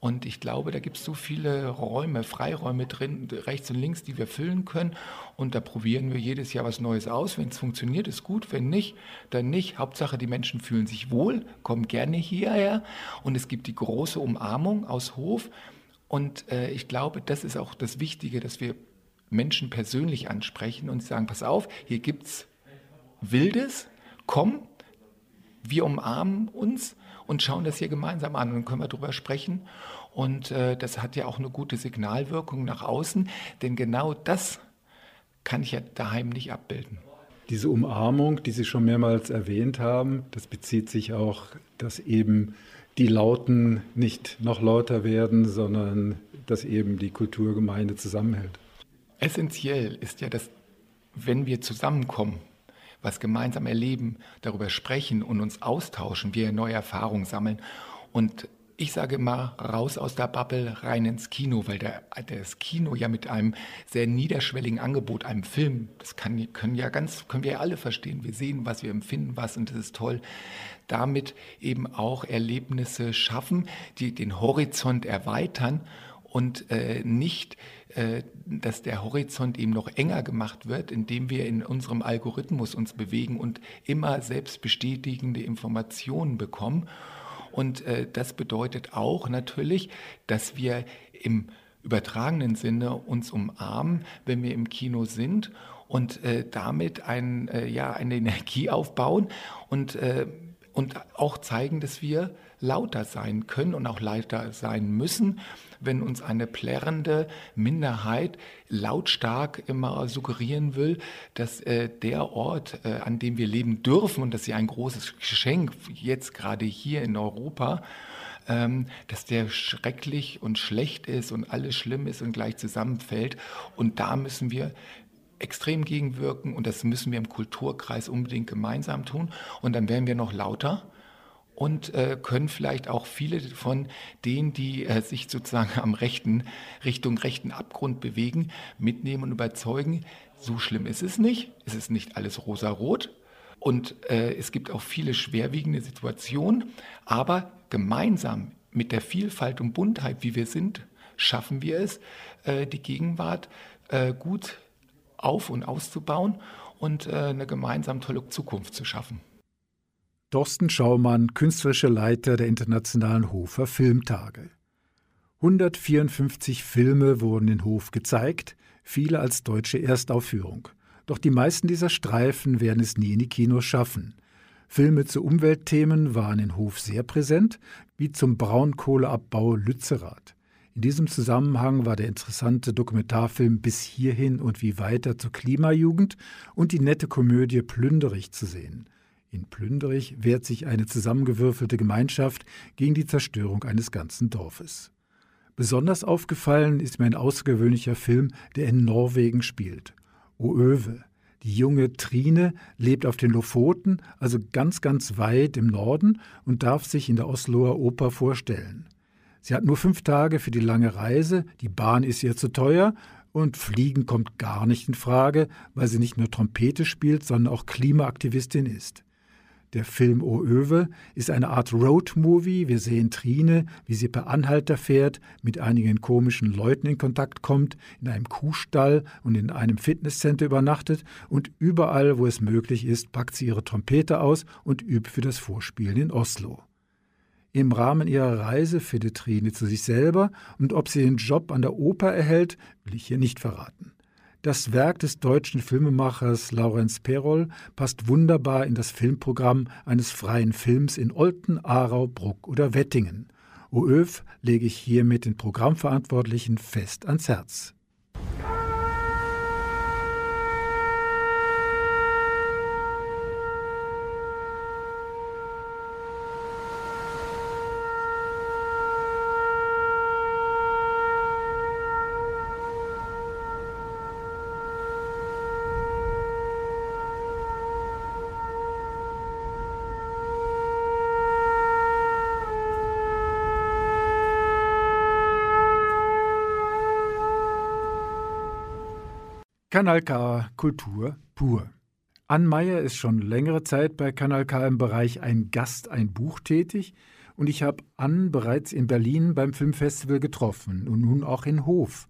Und ich glaube, da gibt es so viele Räume, Freiräume drin, rechts und links, die wir füllen können. Und da probieren wir jedes Jahr was Neues aus. Wenn es funktioniert, ist gut. Wenn nicht, dann nicht. Hauptsache, die Menschen fühlen sich wohl, kommen gerne hierher. Und es gibt die große Umarmung aus Hof. Und äh, ich glaube, das ist auch das Wichtige, dass wir Menschen persönlich ansprechen und sagen, pass auf, hier gibt es Wildes, komm, wir umarmen uns und schauen das hier gemeinsam an und dann können wir darüber sprechen. Und äh, das hat ja auch eine gute Signalwirkung nach außen, denn genau das kann ich ja daheim nicht abbilden. Diese Umarmung, die Sie schon mehrmals erwähnt haben, das bezieht sich auch, dass eben die Lauten nicht noch lauter werden, sondern dass eben die Kulturgemeinde zusammenhält. Essentiell ist ja, dass wenn wir zusammenkommen, was gemeinsam erleben, darüber sprechen und uns austauschen, wir neue Erfahrungen sammeln. Und ich sage immer, raus aus der Bubble, rein ins Kino, weil der, das Kino ja mit einem sehr niederschwelligen Angebot, einem Film, das kann, können ja ganz, können wir ja alle verstehen. Wir sehen was, wir empfinden was und das ist toll. Damit eben auch Erlebnisse schaffen, die den Horizont erweitern und äh, nicht dass der Horizont eben noch enger gemacht wird, indem wir in unserem Algorithmus uns bewegen und immer selbstbestätigende Informationen bekommen. Und äh, das bedeutet auch natürlich, dass wir im übertragenen Sinne uns umarmen, wenn wir im Kino sind und äh, damit ein, äh, ja, eine Energie aufbauen und, äh, und auch zeigen, dass wir lauter sein können und auch lauter sein müssen wenn uns eine plärrende Minderheit lautstark immer suggerieren will, dass äh, der Ort, äh, an dem wir leben dürfen, und das ist ja ein großes Geschenk, jetzt gerade hier in Europa, ähm, dass der schrecklich und schlecht ist und alles schlimm ist und gleich zusammenfällt. Und da müssen wir extrem gegenwirken und das müssen wir im Kulturkreis unbedingt gemeinsam tun. Und dann werden wir noch lauter und äh, können vielleicht auch viele von denen, die äh, sich sozusagen am rechten, Richtung rechten Abgrund bewegen, mitnehmen und überzeugen, so schlimm ist es nicht, es ist nicht alles rosarot. Und äh, es gibt auch viele schwerwiegende Situationen, aber gemeinsam mit der Vielfalt und Buntheit, wie wir sind, schaffen wir es, äh, die Gegenwart äh, gut auf und auszubauen und äh, eine gemeinsam tolle Zukunft zu schaffen. Thorsten Schaumann, künstlerischer Leiter der Internationalen Hofer Filmtage. 154 Filme wurden in Hof gezeigt, viele als deutsche Erstaufführung. Doch die meisten dieser Streifen werden es nie in die Kinos schaffen. Filme zu Umweltthemen waren in Hof sehr präsent, wie zum Braunkohleabbau Lützerath. In diesem Zusammenhang war der interessante Dokumentarfilm Bis hierhin und wie weiter zur Klimajugend und die nette Komödie Plünderich zu sehen. In Plünderich wehrt sich eine zusammengewürfelte Gemeinschaft gegen die Zerstörung eines ganzen Dorfes. Besonders aufgefallen ist mir ein außergewöhnlicher Film, der in Norwegen spielt. Oöve. Die junge Trine lebt auf den Lofoten, also ganz, ganz weit im Norden, und darf sich in der Osloer Oper vorstellen. Sie hat nur fünf Tage für die lange Reise, die Bahn ist ihr zu teuer und Fliegen kommt gar nicht in Frage, weil sie nicht nur Trompete spielt, sondern auch Klimaaktivistin ist. Der Film O Öwe ist eine Art Roadmovie. Wir sehen Trine, wie sie per Anhalter fährt, mit einigen komischen Leuten in Kontakt kommt, in einem Kuhstall und in einem Fitnesscenter übernachtet und überall, wo es möglich ist, packt sie ihre Trompete aus und übt für das Vorspielen in Oslo. Im Rahmen ihrer Reise findet Trine zu sich selber und ob sie den Job an der Oper erhält, will ich hier nicht verraten. Das Werk des deutschen Filmemachers Laurenz Perol passt wunderbar in das Filmprogramm eines freien Films in Olten, Aarau, Bruck oder Wettingen. OÖF lege ich hiermit den Programmverantwortlichen fest ans Herz. Kanal K Kultur pur. Ann Meyer ist schon längere Zeit bei Kanal K im Bereich Ein Gast, ein Buch tätig und ich habe Ann bereits in Berlin beim Filmfestival getroffen und nun auch in Hof.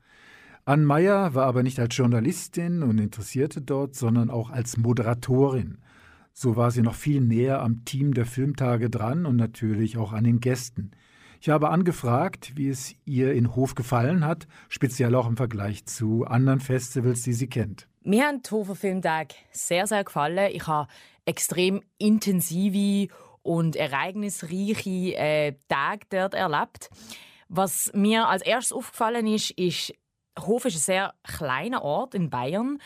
Ann Meyer war aber nicht als Journalistin und Interessierte dort, sondern auch als Moderatorin. So war sie noch viel näher am Team der Filmtage dran und natürlich auch an den Gästen. Ich habe angefragt, wie es ihr in Hof gefallen hat, speziell auch im Vergleich zu anderen Festivals, die sie kennt. Mir haben die Hofer Filmtage sehr, sehr gefallen. Ich habe extrem intensive und ereignisreiche äh, Tage dort erlebt. Was mir als erstes aufgefallen ist, ist, Hof ist ein sehr kleiner Ort in Bayern.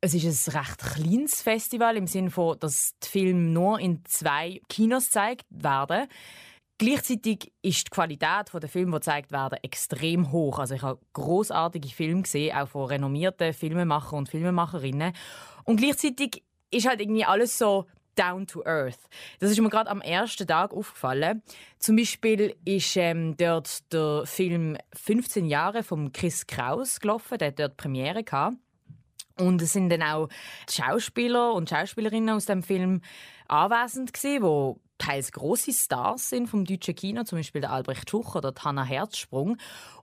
Es ist ein recht kleines Festival im Sinne von, dass die Filme nur in zwei Kinos gezeigt werden. Gleichzeitig ist die Qualität der Filme, die gezeigt werden, extrem hoch. Also ich habe großartige Filme gesehen, auch von renommierten Filmemachern und Filmemacherinnen. Und gleichzeitig ist halt irgendwie alles so down to earth. Das ist mir gerade am ersten Tag aufgefallen. Zum Beispiel ist ähm, dort der Film 15 Jahre von Chris Kraus gelaufen, der hat dort Premiere gehabt. Und es sind dann auch Schauspieler und Schauspielerinnen aus dem Film anwesend gewesen, die teils große Stars sind vom deutschen Kino, zum Beispiel der Albrecht Schuch oder Hanna Herzsprung.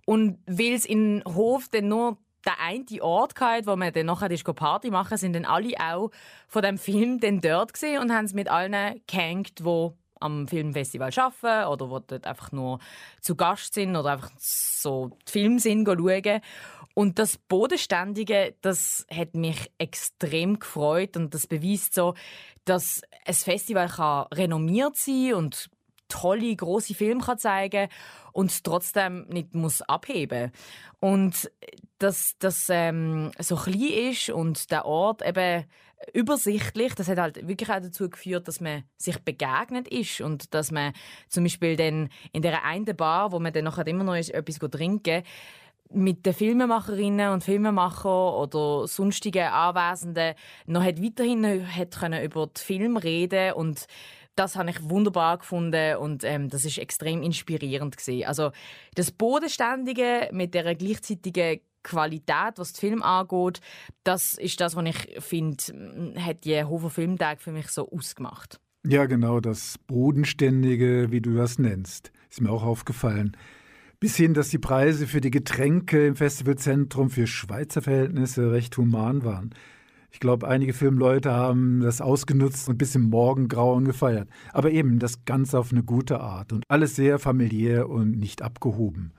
Und weil es in Hof dann nur der eine Ort hatte, wo man dann nachher Party machen sind dann alle auch von dem Film dann dort gesehen und haben es mit allen gehängt, die am Filmfestival arbeiten oder die dort einfach nur zu Gast sind oder einfach so die Filme sind, schauen. Und das Bodenständige, das hat mich extrem gefreut. Und das beweist so, dass ein Festival kann renommiert sein und tolle große Filme kann zeigen und trotzdem nicht muss abheben. Und dass das ähm, so klein ist und der Ort eben übersichtlich das hat halt wirklich auch dazu geführt dass man sich begegnet ist und dass man zum Beispiel dann in der einen Bar wo man dann nachher immer noch etwas trinken mit den Filmemacherinnen und Filmemachern oder sonstigen Anwesenden noch weiterhin hat können über den Film reden und das habe ich wunderbar gefunden und ähm, das ist extrem inspirierend gewesen. Also das Bodenständige mit der gleichzeitigen Qualität, was den Film angeht, das ist das, was ich finde, hat die Hofer Filmtag für mich so ausgemacht. Ja, genau, das Bodenständige, wie du das nennst, ist mir auch aufgefallen bis hin, dass die Preise für die Getränke im Festivalzentrum für Schweizer Verhältnisse recht human waren. Ich glaube, einige Filmleute haben das ausgenutzt und bis im Morgengrauen gefeiert. Aber eben das Ganze auf eine gute Art und alles sehr familiär und nicht abgehoben.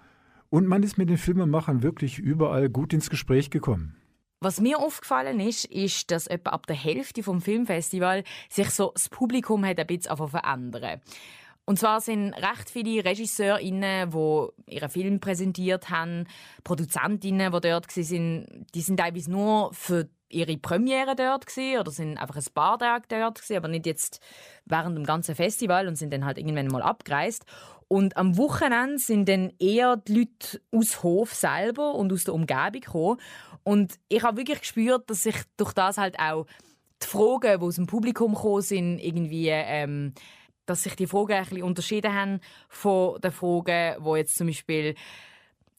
Und man ist mit den Filmemachern wirklich überall gut ins Gespräch gekommen. Was mir aufgefallen ist, ist, dass etwa ab der Hälfte vom Filmfestival sich so das Publikum hat ein bisschen verändern. Und zwar sind recht viele RegisseurInnen, die ihren Film präsentiert haben, ProduzentInnen, die dort waren, die sind teilweise nur für ihre Premiere dort oder sind einfach ein paar Tage dort gewesen, aber nicht jetzt während dem ganzen Festival und sind dann halt irgendwann mal abgereist. Und am Wochenende sind dann eher die Leute aus Hof selber und aus der Umgebung gekommen. Und ich habe wirklich gespürt, dass sich durch das halt auch die Fragen, die aus dem Publikum gekommen sind, irgendwie ähm, dass sich die Fragen ein bisschen unterschieden haben von den Fragen, wo jetzt zum Beispiel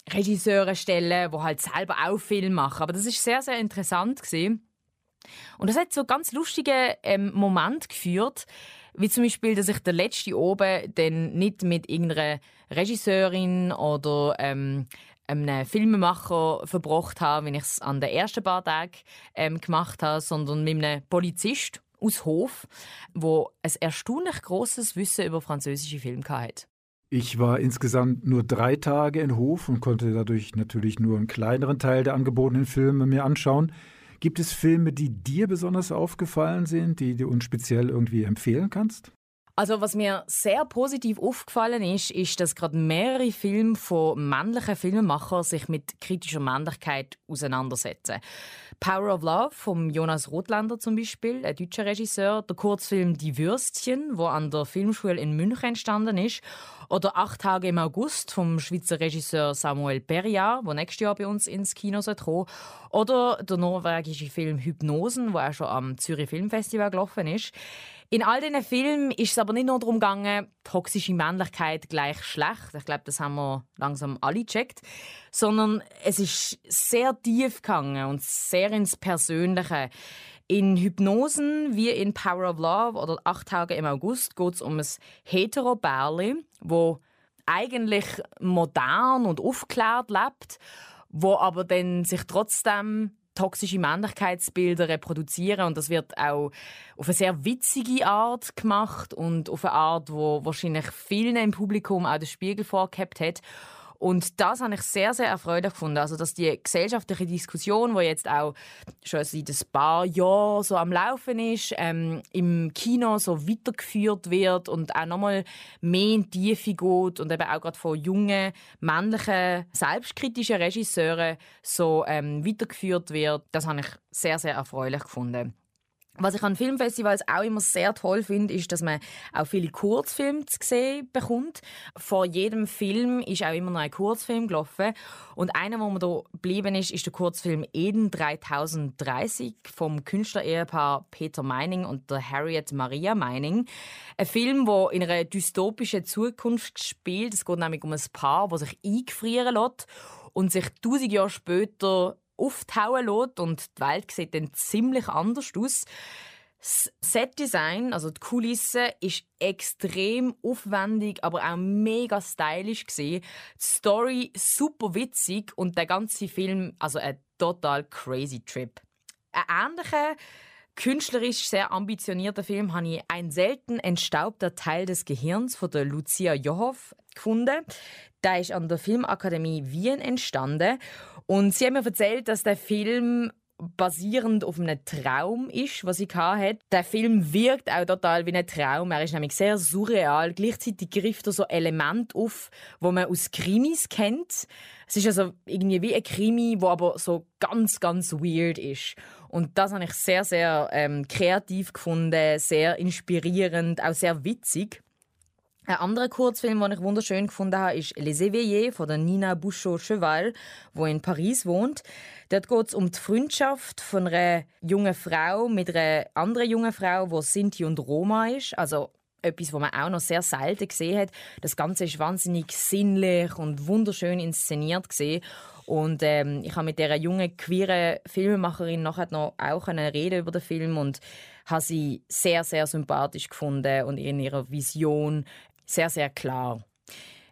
Regisseure stellen, die halt selber auch Film machen. Aber das ist sehr, sehr interessant gewesen. Und das hat so ganz lustige ähm, Moment geführt, wie zum Beispiel, dass ich der letzte oben dann nicht mit irgendeiner Regisseurin oder ähm, einem Filmemacher verbracht habe, wie ich es an den ersten paar Tagen ähm, gemacht habe, sondern mit einem Polizist aus Hof, wo ein erstaunlich großes Wissen über französische Filme hatte. Ich war insgesamt nur drei Tage in Hof und konnte dadurch natürlich nur einen kleineren Teil der angebotenen Filme mir anschauen. Gibt es Filme, die dir besonders aufgefallen sind, die du uns speziell irgendwie empfehlen kannst? Also was mir sehr positiv aufgefallen ist, ist, dass gerade mehrere Filme von männlichen Filmemachern sich mit kritischer Männlichkeit auseinandersetzen. Power of Love von Jonas Rotlander zum Beispiel, ein deutscher Regisseur, der Kurzfilm Die Würstchen, wo an der Filmschule in München entstanden ist, oder Acht Tage im August vom Schweizer Regisseur Samuel Perriard, wo nächstes Jahr bei uns ins Kino kommen oder der norwegische Film Hypnosen, wo auch schon am Zürich Filmfestival gelaufen ist. In all diesen Filmen ist es aber nicht nur darum gegangen, toxische Männlichkeit gleich schlecht. Ich glaube, das haben wir langsam alle gecheckt. Sondern es ist sehr tief gegangen und sehr ins Persönliche. In Hypnosen wie in Power of Love oder Acht Tage im August geht es um ein hetero Bärli, wo eigentlich modern und aufgeklärt lebt, wo aber dann sich trotzdem toxische Männlichkeitsbilder reproduzieren und das wird auch auf eine sehr witzige Art gemacht und auf eine Art, wo wahrscheinlich vielen im Publikum auch den Spiegel vorgehabt hat. Und das habe ich sehr, sehr erfreulich gefunden. Also, dass die gesellschaftliche Diskussion, die jetzt auch schon seit ein paar Jahren so am Laufen ist, ähm, im Kino so weitergeführt wird und auch nochmal mehr in die Tiefe geht und eben auch gerade von jungen, männlichen, selbstkritischen Regisseuren so ähm, weitergeführt wird, das habe ich sehr, sehr erfreulich gefunden. Was ich an Filmfestivals auch immer sehr toll finde, ist, dass man auch viele Kurzfilme zu sehen bekommt. Vor jedem Film ist auch immer noch ein Kurzfilm gelaufen. Und einer, wo man da geblieben ist, ist der Kurzfilm Eden 3030 vom Künstler-Ehepaar Peter Meining und der Harriet Maria Meining. Ein Film, der in einer dystopischen Zukunft spielt. Es geht nämlich um ein Paar, das sich eingefrieren lässt und sich tausend Jahre später auftauen lässt und die Welt sieht dann ziemlich anders aus. Das Setdesign, also die Kulisse, ist extrem aufwendig, aber auch mega stylisch gesehen. Die Story super witzig und der ganze Film, also ein total crazy Trip. Ein ähnlicher künstlerisch sehr ambitionierter Film habe ich ein selten entstaubter Teil des Gehirns von der Lucia Johoff gefunden. Der ist an der Filmakademie Wien entstanden und sie haben mir erzählt, dass der Film basierend auf einem Traum ist, was sie hatte. Der Film wirkt auch total wie ein Traum. Er ist nämlich sehr surreal. Gleichzeitig grifft er so Elemente auf, wo man aus Krimis kennt. Es ist also irgendwie wie ein Krimi, wo aber so ganz, ganz weird ist. Und das habe ich sehr, sehr ähm, kreativ gefunden, sehr inspirierend, auch sehr witzig. Ein anderer Kurzfilm, den ich wunderschön gefunden habe, ist Les Éveillés von der Nina Bouchot-Cheval, wo in Paris wohnt. Dort geht es um die Freundschaft von einer jungen Frau mit einer anderen jungen Frau, die Sinti und Roma ist. Also etwas, was man auch noch sehr selten gesehen hat. Das Ganze ist wahnsinnig sinnlich und wunderschön inszeniert gesehen. Und ähm, ich habe mit der jungen queeren Filmemacherin nachher noch auch eine Rede über den Film und habe sie sehr sehr sympathisch gefunden und in ihrer Vision sehr, sehr klar.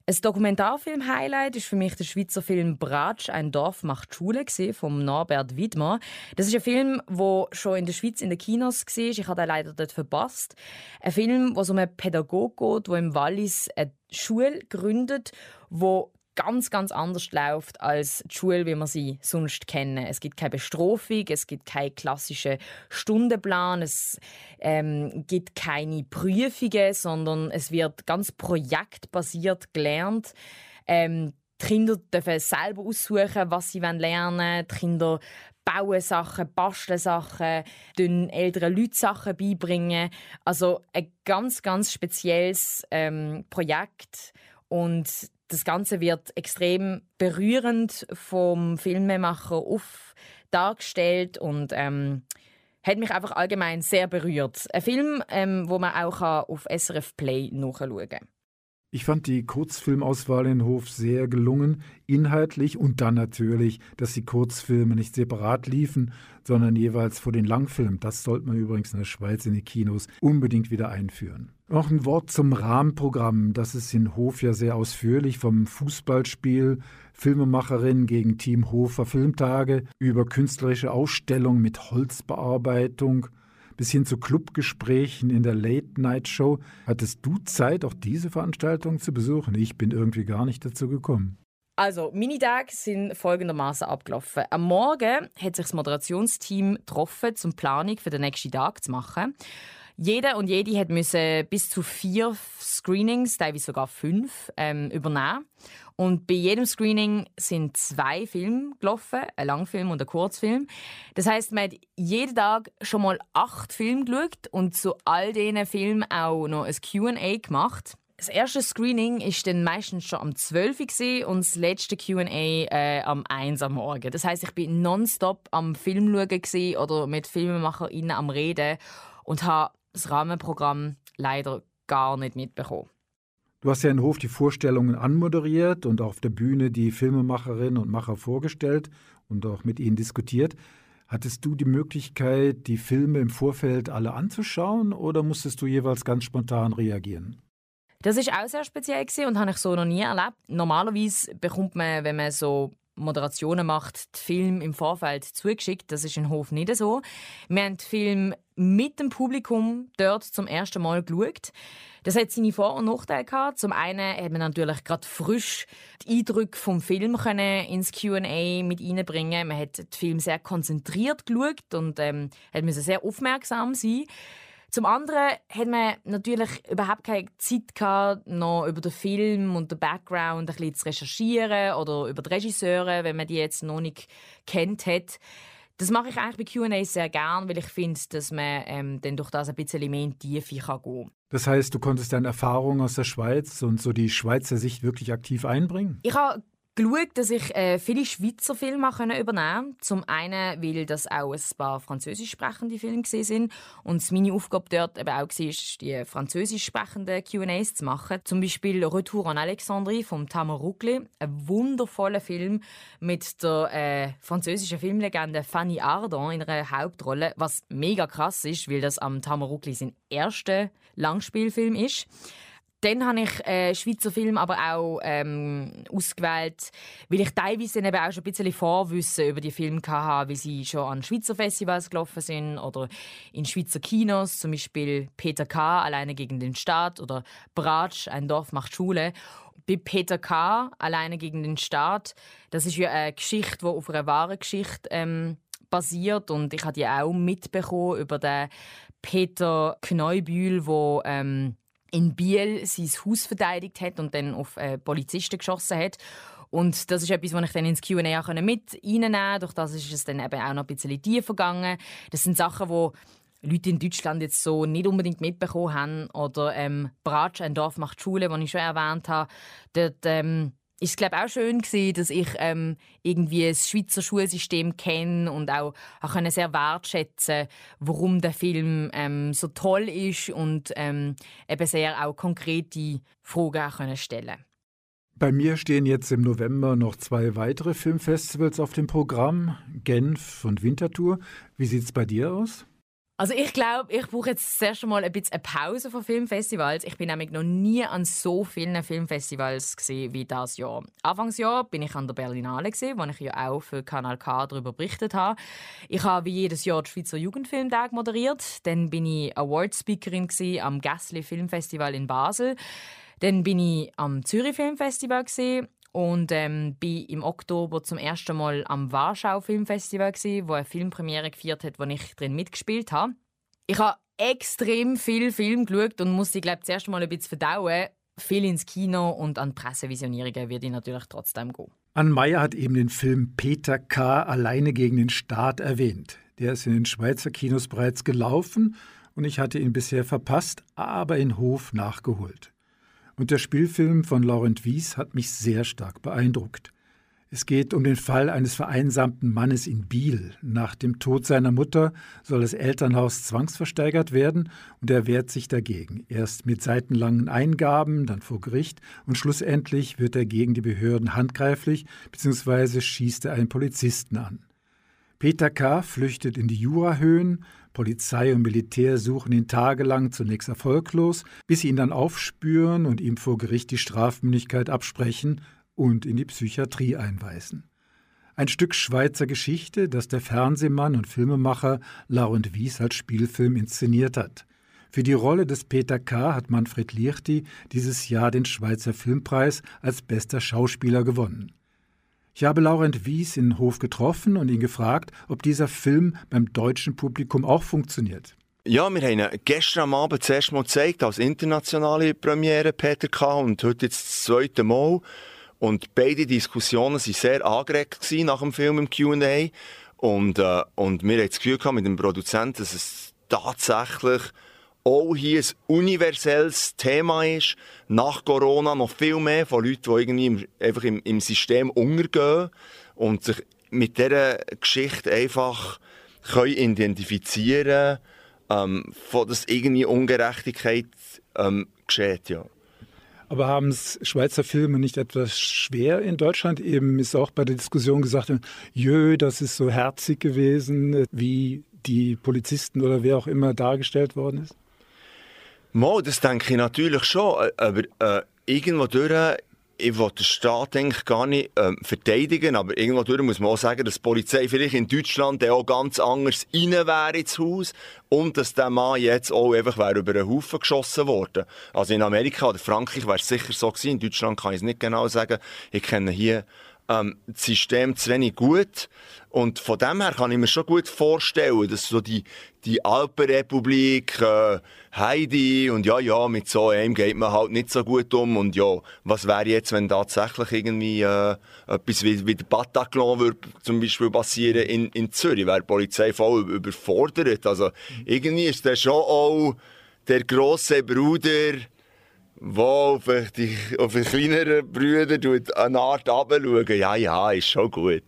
Ein Dokumentarfilm-Highlight ist für mich der Schweizer Film Bratsch, ein Dorf macht Schule vom Norbert Widmer. Das ist ein Film, der schon in der Schweiz in den Kinos war. Ich habe den leider dort verpasst. Ein Film, wo es um einen Pädagogen geht, der im Wallis eine Schule gründet, wo ganz, ganz anders läuft als die Schule, wie wir sie sonst kennen. Es gibt keine Bestrafung, es gibt keinen klassischen Stundenplan, es ähm, gibt keine Prüfungen, sondern es wird ganz projektbasiert gelernt. Ähm, die Kinder dürfen selber aussuchen, was sie lernen wollen. Die Kinder bauen Sachen, basteln Sachen, den älteren Leuten Sachen beibringen. Also ein ganz, ganz spezielles ähm, Projekt. Und das Ganze wird extrem berührend vom Filmemacher auf dargestellt und ähm, hat mich einfach allgemein sehr berührt. Ein Film, ähm, wo man auch auf SRF Play nachschauen kann. Ich fand die Kurzfilmauswahl in Hof sehr gelungen, inhaltlich und dann natürlich, dass die Kurzfilme nicht separat liefen, sondern jeweils vor den Langfilmen. Das sollte man übrigens in der Schweiz in den Kinos unbedingt wieder einführen. Noch ein Wort zum Rahmenprogramm. Das ist in Hof ja sehr ausführlich vom Fußballspiel, Filmemacherin gegen Team Hofer Filmtage, über künstlerische Ausstellungen mit Holzbearbeitung, bis hin zu Clubgesprächen in der Late-Night-Show. Hattest du Zeit, auch diese Veranstaltung zu besuchen? Ich bin irgendwie gar nicht dazu gekommen. Also, meine Tage sind folgendermaßen abgelaufen. Am Morgen hat sich das Moderationsteam getroffen, um Planung für den nächsten Tag zu machen. Jeder und jede hat müssen bis zu vier Screenings, teilweise sogar fünf, ähm, übernehmen. Und bei jedem Screening sind zwei Filme gelaufen, ein Langfilm und ein Kurzfilm. Das heißt, man hat jeden Tag schon mal acht Filme geschaut und zu all diesen Filmen auch noch ein Q&A gemacht. Das erste Screening ist dann meistens schon am 12 Uhr und das letzte Q&A äh, am 1 am Morgen. Das heißt, ich bin nonstop am Film schauen oder mit FilmemacherInnen am Reden und habe das Rahmenprogramm leider gar nicht mitbekommen. Du hast ja in Hof die Vorstellungen anmoderiert und auf der Bühne die Filmemacherinnen und Macher vorgestellt und auch mit ihnen diskutiert. Hattest du die Möglichkeit, die Filme im Vorfeld alle anzuschauen oder musstest du jeweils ganz spontan reagieren? Das ist auch sehr speziell und habe ich so noch nie erlebt. Normalerweise bekommt man, wenn man so Moderationen macht, die Film im Vorfeld zugeschickt. Das ist in Hof nicht so. Wir haben den Film mit dem Publikum dort zum ersten Mal geschaut. Das hat seine Vor- und Nachteile gehabt. Zum einen hat man natürlich gerade frisch die Eindrücke vom Film können ins Q&A mit reinbringen. Man hat den Film sehr konzentriert geschaut und ähm, hat sehr aufmerksam sein. Zum anderen hat man natürlich überhaupt keine Zeit gehabt, noch über den Film und den Background ein bisschen zu recherchieren oder über die Regisseure, wenn man die jetzt noch nicht kennt hat. Das mache ich eigentlich bei Q&A sehr gern, weil ich finde, dass man ähm, dann durch das ein bisschen mehr in die Tiefe kann gehen Das heißt, du konntest deine Erfahrungen aus der Schweiz und so die Schweizer Sicht wirklich aktiv einbringen? Ich habe geschaut, dass ich äh, viele Schweizer Filme übernehmen konnte. Zum einen, weil das auch ein paar französisch sprechende Filme sind und meine Aufgabe dort eben auch war, die französisch sprechenden Q&As zu machen. Zum Beispiel «Retour en Alexandrie» von Tamar Rugli, ein wundervoller Film mit der äh, französischen Filmlegende Fanny Ardant in einer Hauptrolle, was mega krass ist, weil das am Tamar Rugli sein erster Langspielfilm ist. Dann habe ich äh, Schweizer Film aber auch ähm, ausgewählt, weil ich teilweise eben auch schon ein bisschen Vorwissen über die Filme hatte, wie sie schon an Schweizer Festivals gelaufen sind oder in Schweizer Kinos, zum Beispiel Peter K. Alleine gegen den Staat oder Bratsch, ein Dorf macht Schule. Bei Peter K. Alleine gegen den Staat, das ist ja eine Geschichte, die auf einer wahren Geschichte ähm, basiert und ich habe die auch mitbekommen über den Peter Kneubühl, der ähm, in Biel sein Haus verteidigt hat und dann auf äh, Polizisten geschossen hat. Und das ist etwas, was ich dann ins Q&A auch mit reinnehmen konnte. Durch das ist es dann eben auch noch ein bisschen tiefer gegangen. Das sind Sachen, die Leute in Deutschland jetzt so nicht unbedingt mitbekommen haben. Oder ähm, Bratsch, ein Dorf macht Schule, das ich schon erwähnt habe. Dort ähm, ist glaube auch schön gewesen, dass ich ähm, irgendwie das Schweizer Schulsystem kenne und auch, auch können sehr wertschätzen, warum der Film ähm, so toll ist und ähm, eben sehr auch konkrete Fragen auch können stellen. Bei mir stehen jetzt im November noch zwei weitere Filmfestivals auf dem Programm, Genf und Winterthur. Wie sieht es bei dir aus? Also ich glaube, ich brauche jetzt das erste Mal ein bisschen eine Pause von Filmfestivals. Ich bin nämlich noch nie an so vielen Filmfestivals wie das Jahr. Anfangsjahr bin ich an der Berlinale gesehen, wo ich ja auch für Kanal K darüber berichtet habe. Ich habe wie jedes Jahr den Schweizer Jugendfilmtag moderiert. Dann bin ich Award-Speakerin am Gassli Filmfestival in Basel. Dann bin ich am Zürich Filmfestival und ähm, bin im Oktober zum ersten Mal am Warschau Filmfestival gewesen, wo eine Filmpremiere gefeiert hat, wo ich drin mitgespielt habe. Ich habe extrem viel Film geschaut und musste, glaube ich, das erste Mal ein bisschen verdauen. Viel ins Kino und an Pressevisionierungen werde ich natürlich trotzdem gehen. Ann Meyer hat eben den Film Peter K. alleine gegen den Staat erwähnt. Der ist in den Schweizer Kinos bereits gelaufen und ich hatte ihn bisher verpasst, aber in Hof nachgeholt. Und der Spielfilm von Laurent Wies hat mich sehr stark beeindruckt. Es geht um den Fall eines vereinsamten Mannes in Biel. Nach dem Tod seiner Mutter soll das Elternhaus zwangsversteigert werden und er wehrt sich dagegen. Erst mit seitenlangen Eingaben, dann vor Gericht und schlussendlich wird er gegen die Behörden handgreiflich bzw. schießt er einen Polizisten an. Peter K. flüchtet in die Jurahöhen, Polizei und Militär suchen ihn tagelang zunächst erfolglos, bis sie ihn dann aufspüren und ihm vor Gericht die Strafmündigkeit absprechen und in die Psychiatrie einweisen. Ein Stück Schweizer Geschichte, das der Fernsehmann und Filmemacher Laurent Wies als Spielfilm inszeniert hat. Für die Rolle des Peter K. hat Manfred Liechti dieses Jahr den Schweizer Filmpreis als bester Schauspieler gewonnen. Ich habe Laurent Wies in Hof getroffen und ihn gefragt, ob dieser Film beim deutschen Publikum auch funktioniert. Ja, wir haben ihn gestern am Abend zuerst mal gezeigt, als internationale Premiere Peter K. und heute jetzt das zweite Mal. Und beide Diskussionen waren sehr angeregt nach dem Film im Q&A. Und, äh, und wir haben das Gefühl mit dem Produzenten, dass es tatsächlich auch hier ein universelles Thema ist. Nach Corona noch viel mehr von Leuten, die irgendwie im, einfach im, im System untergehen und sich mit dieser Geschichte einfach können identifizieren ähm, dass irgendwie Ungerechtigkeit ähm, geschieht. Ja. Aber haben es Schweizer Filme nicht etwas schwer in Deutschland? Eben ist auch bei der Diskussion gesagt, jö, das ist so herzig gewesen, wie die Polizisten oder wer auch immer dargestellt worden ist? Mo, das denke ich natürlich schon. Äh, aber äh, irgendwo durch, ich will den Staat eigentlich gar nicht ähm, verteidigen, aber irgendwo durch muss man auch sagen, dass die Polizei vielleicht in Deutschland auch ganz anders rein wäre ins Haus und dass der Mann jetzt auch einfach wäre über einen Haufen geschossen worden. Also in Amerika oder Frankreich wäre es sicher so gewesen, in Deutschland kann ich es nicht genau sagen. Ich kenne hier ähm, das System zu wenig gut. Und von dem her kann ich mir schon gut vorstellen, dass so die, die Alpenrepublik, äh, Heidi und ja, ja, mit so einem geht man halt nicht so gut um. Und ja, was wäre jetzt, wenn tatsächlich irgendwie äh, etwas wie, wie der Bataclan würde zum Beispiel passieren in, in Zürich, wäre die Polizei voll überfordert. Also irgendwie ist das schon auch der große Bruder, wo auf, die, auf einen kleineren Brüder eine Art runterschauen. Ja, ja, ist schon gut.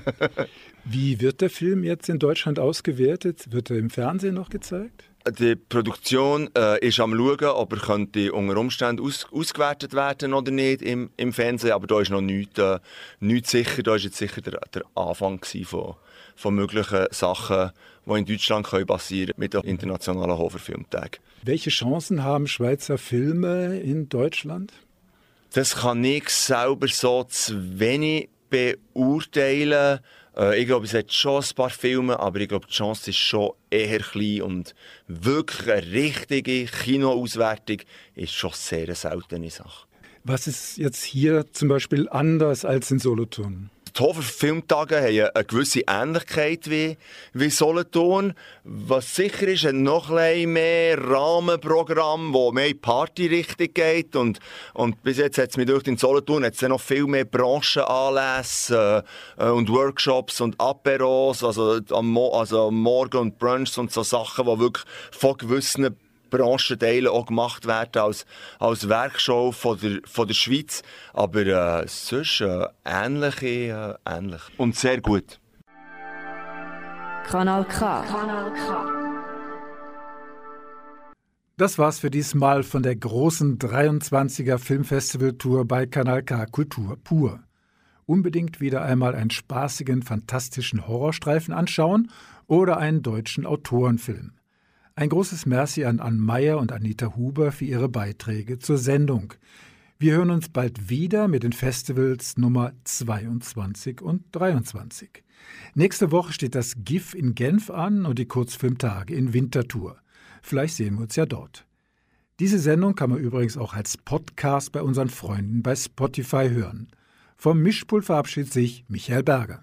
Wie wird der Film jetzt in Deutschland ausgewertet? Wird er im Fernsehen noch gezeigt? Die Produktion äh, ist am schauen, ob er könnte unter Umständen aus, ausgewertet werden oder nicht im, im Fernsehen. Aber da ist noch nichts, äh, nichts sicher. Da war jetzt sicher der, der Anfang von, von möglichen Sachen, die in Deutschland passieren können mit dem Internationalen Hofer Filmtag. Welche Chancen haben Schweizer Filme in Deutschland? Das kann ich selber so zu wenig beurteilen. Äh, ich glaube, es hat schon ein paar Filme, aber ich glaube, die Chance ist schon eher klein und wirklich eine richtige Kinoauswertung ist schon sehr eine seltene Sache. Was ist jetzt hier zum Beispiel anders als in Solothurn? Die Hofer Filmtage haben eine gewisse Ähnlichkeit wie, wie Solothurn. Was sicher ist, ein noch ein mehr Rahmenprogramm, das mehr in Partyrichtung geht. Und, und bis jetzt hat es mir durch den Solothurn hat's noch viel mehr Branchenanlässe äh, und Workshops und Aperos, also am, also Morgen und Brunch und so Sachen, die wirklich von gewissen Branchenteilen auch gemacht werden als, als Werkshow von der, von der Schweiz. Aber äh, sonst äh, ähnliche, äh, ähnlich. Und sehr gut. Kanal K. Kanal K. Das war's für diesmal von der großen 23er Filmfestival-Tour bei Kanal K Kultur pur. Unbedingt wieder einmal einen spaßigen, fantastischen Horrorstreifen anschauen oder einen deutschen Autorenfilm. Ein großes Merci an Ann Meyer und Anita Huber für ihre Beiträge zur Sendung. Wir hören uns bald wieder mit den Festivals Nummer 22 und 23. Nächste Woche steht das GIF in Genf an und die Kurzfilmtage in Winterthur. Vielleicht sehen wir uns ja dort. Diese Sendung kann man übrigens auch als Podcast bei unseren Freunden bei Spotify hören. Vom Mischpult verabschiedet sich Michael Berger.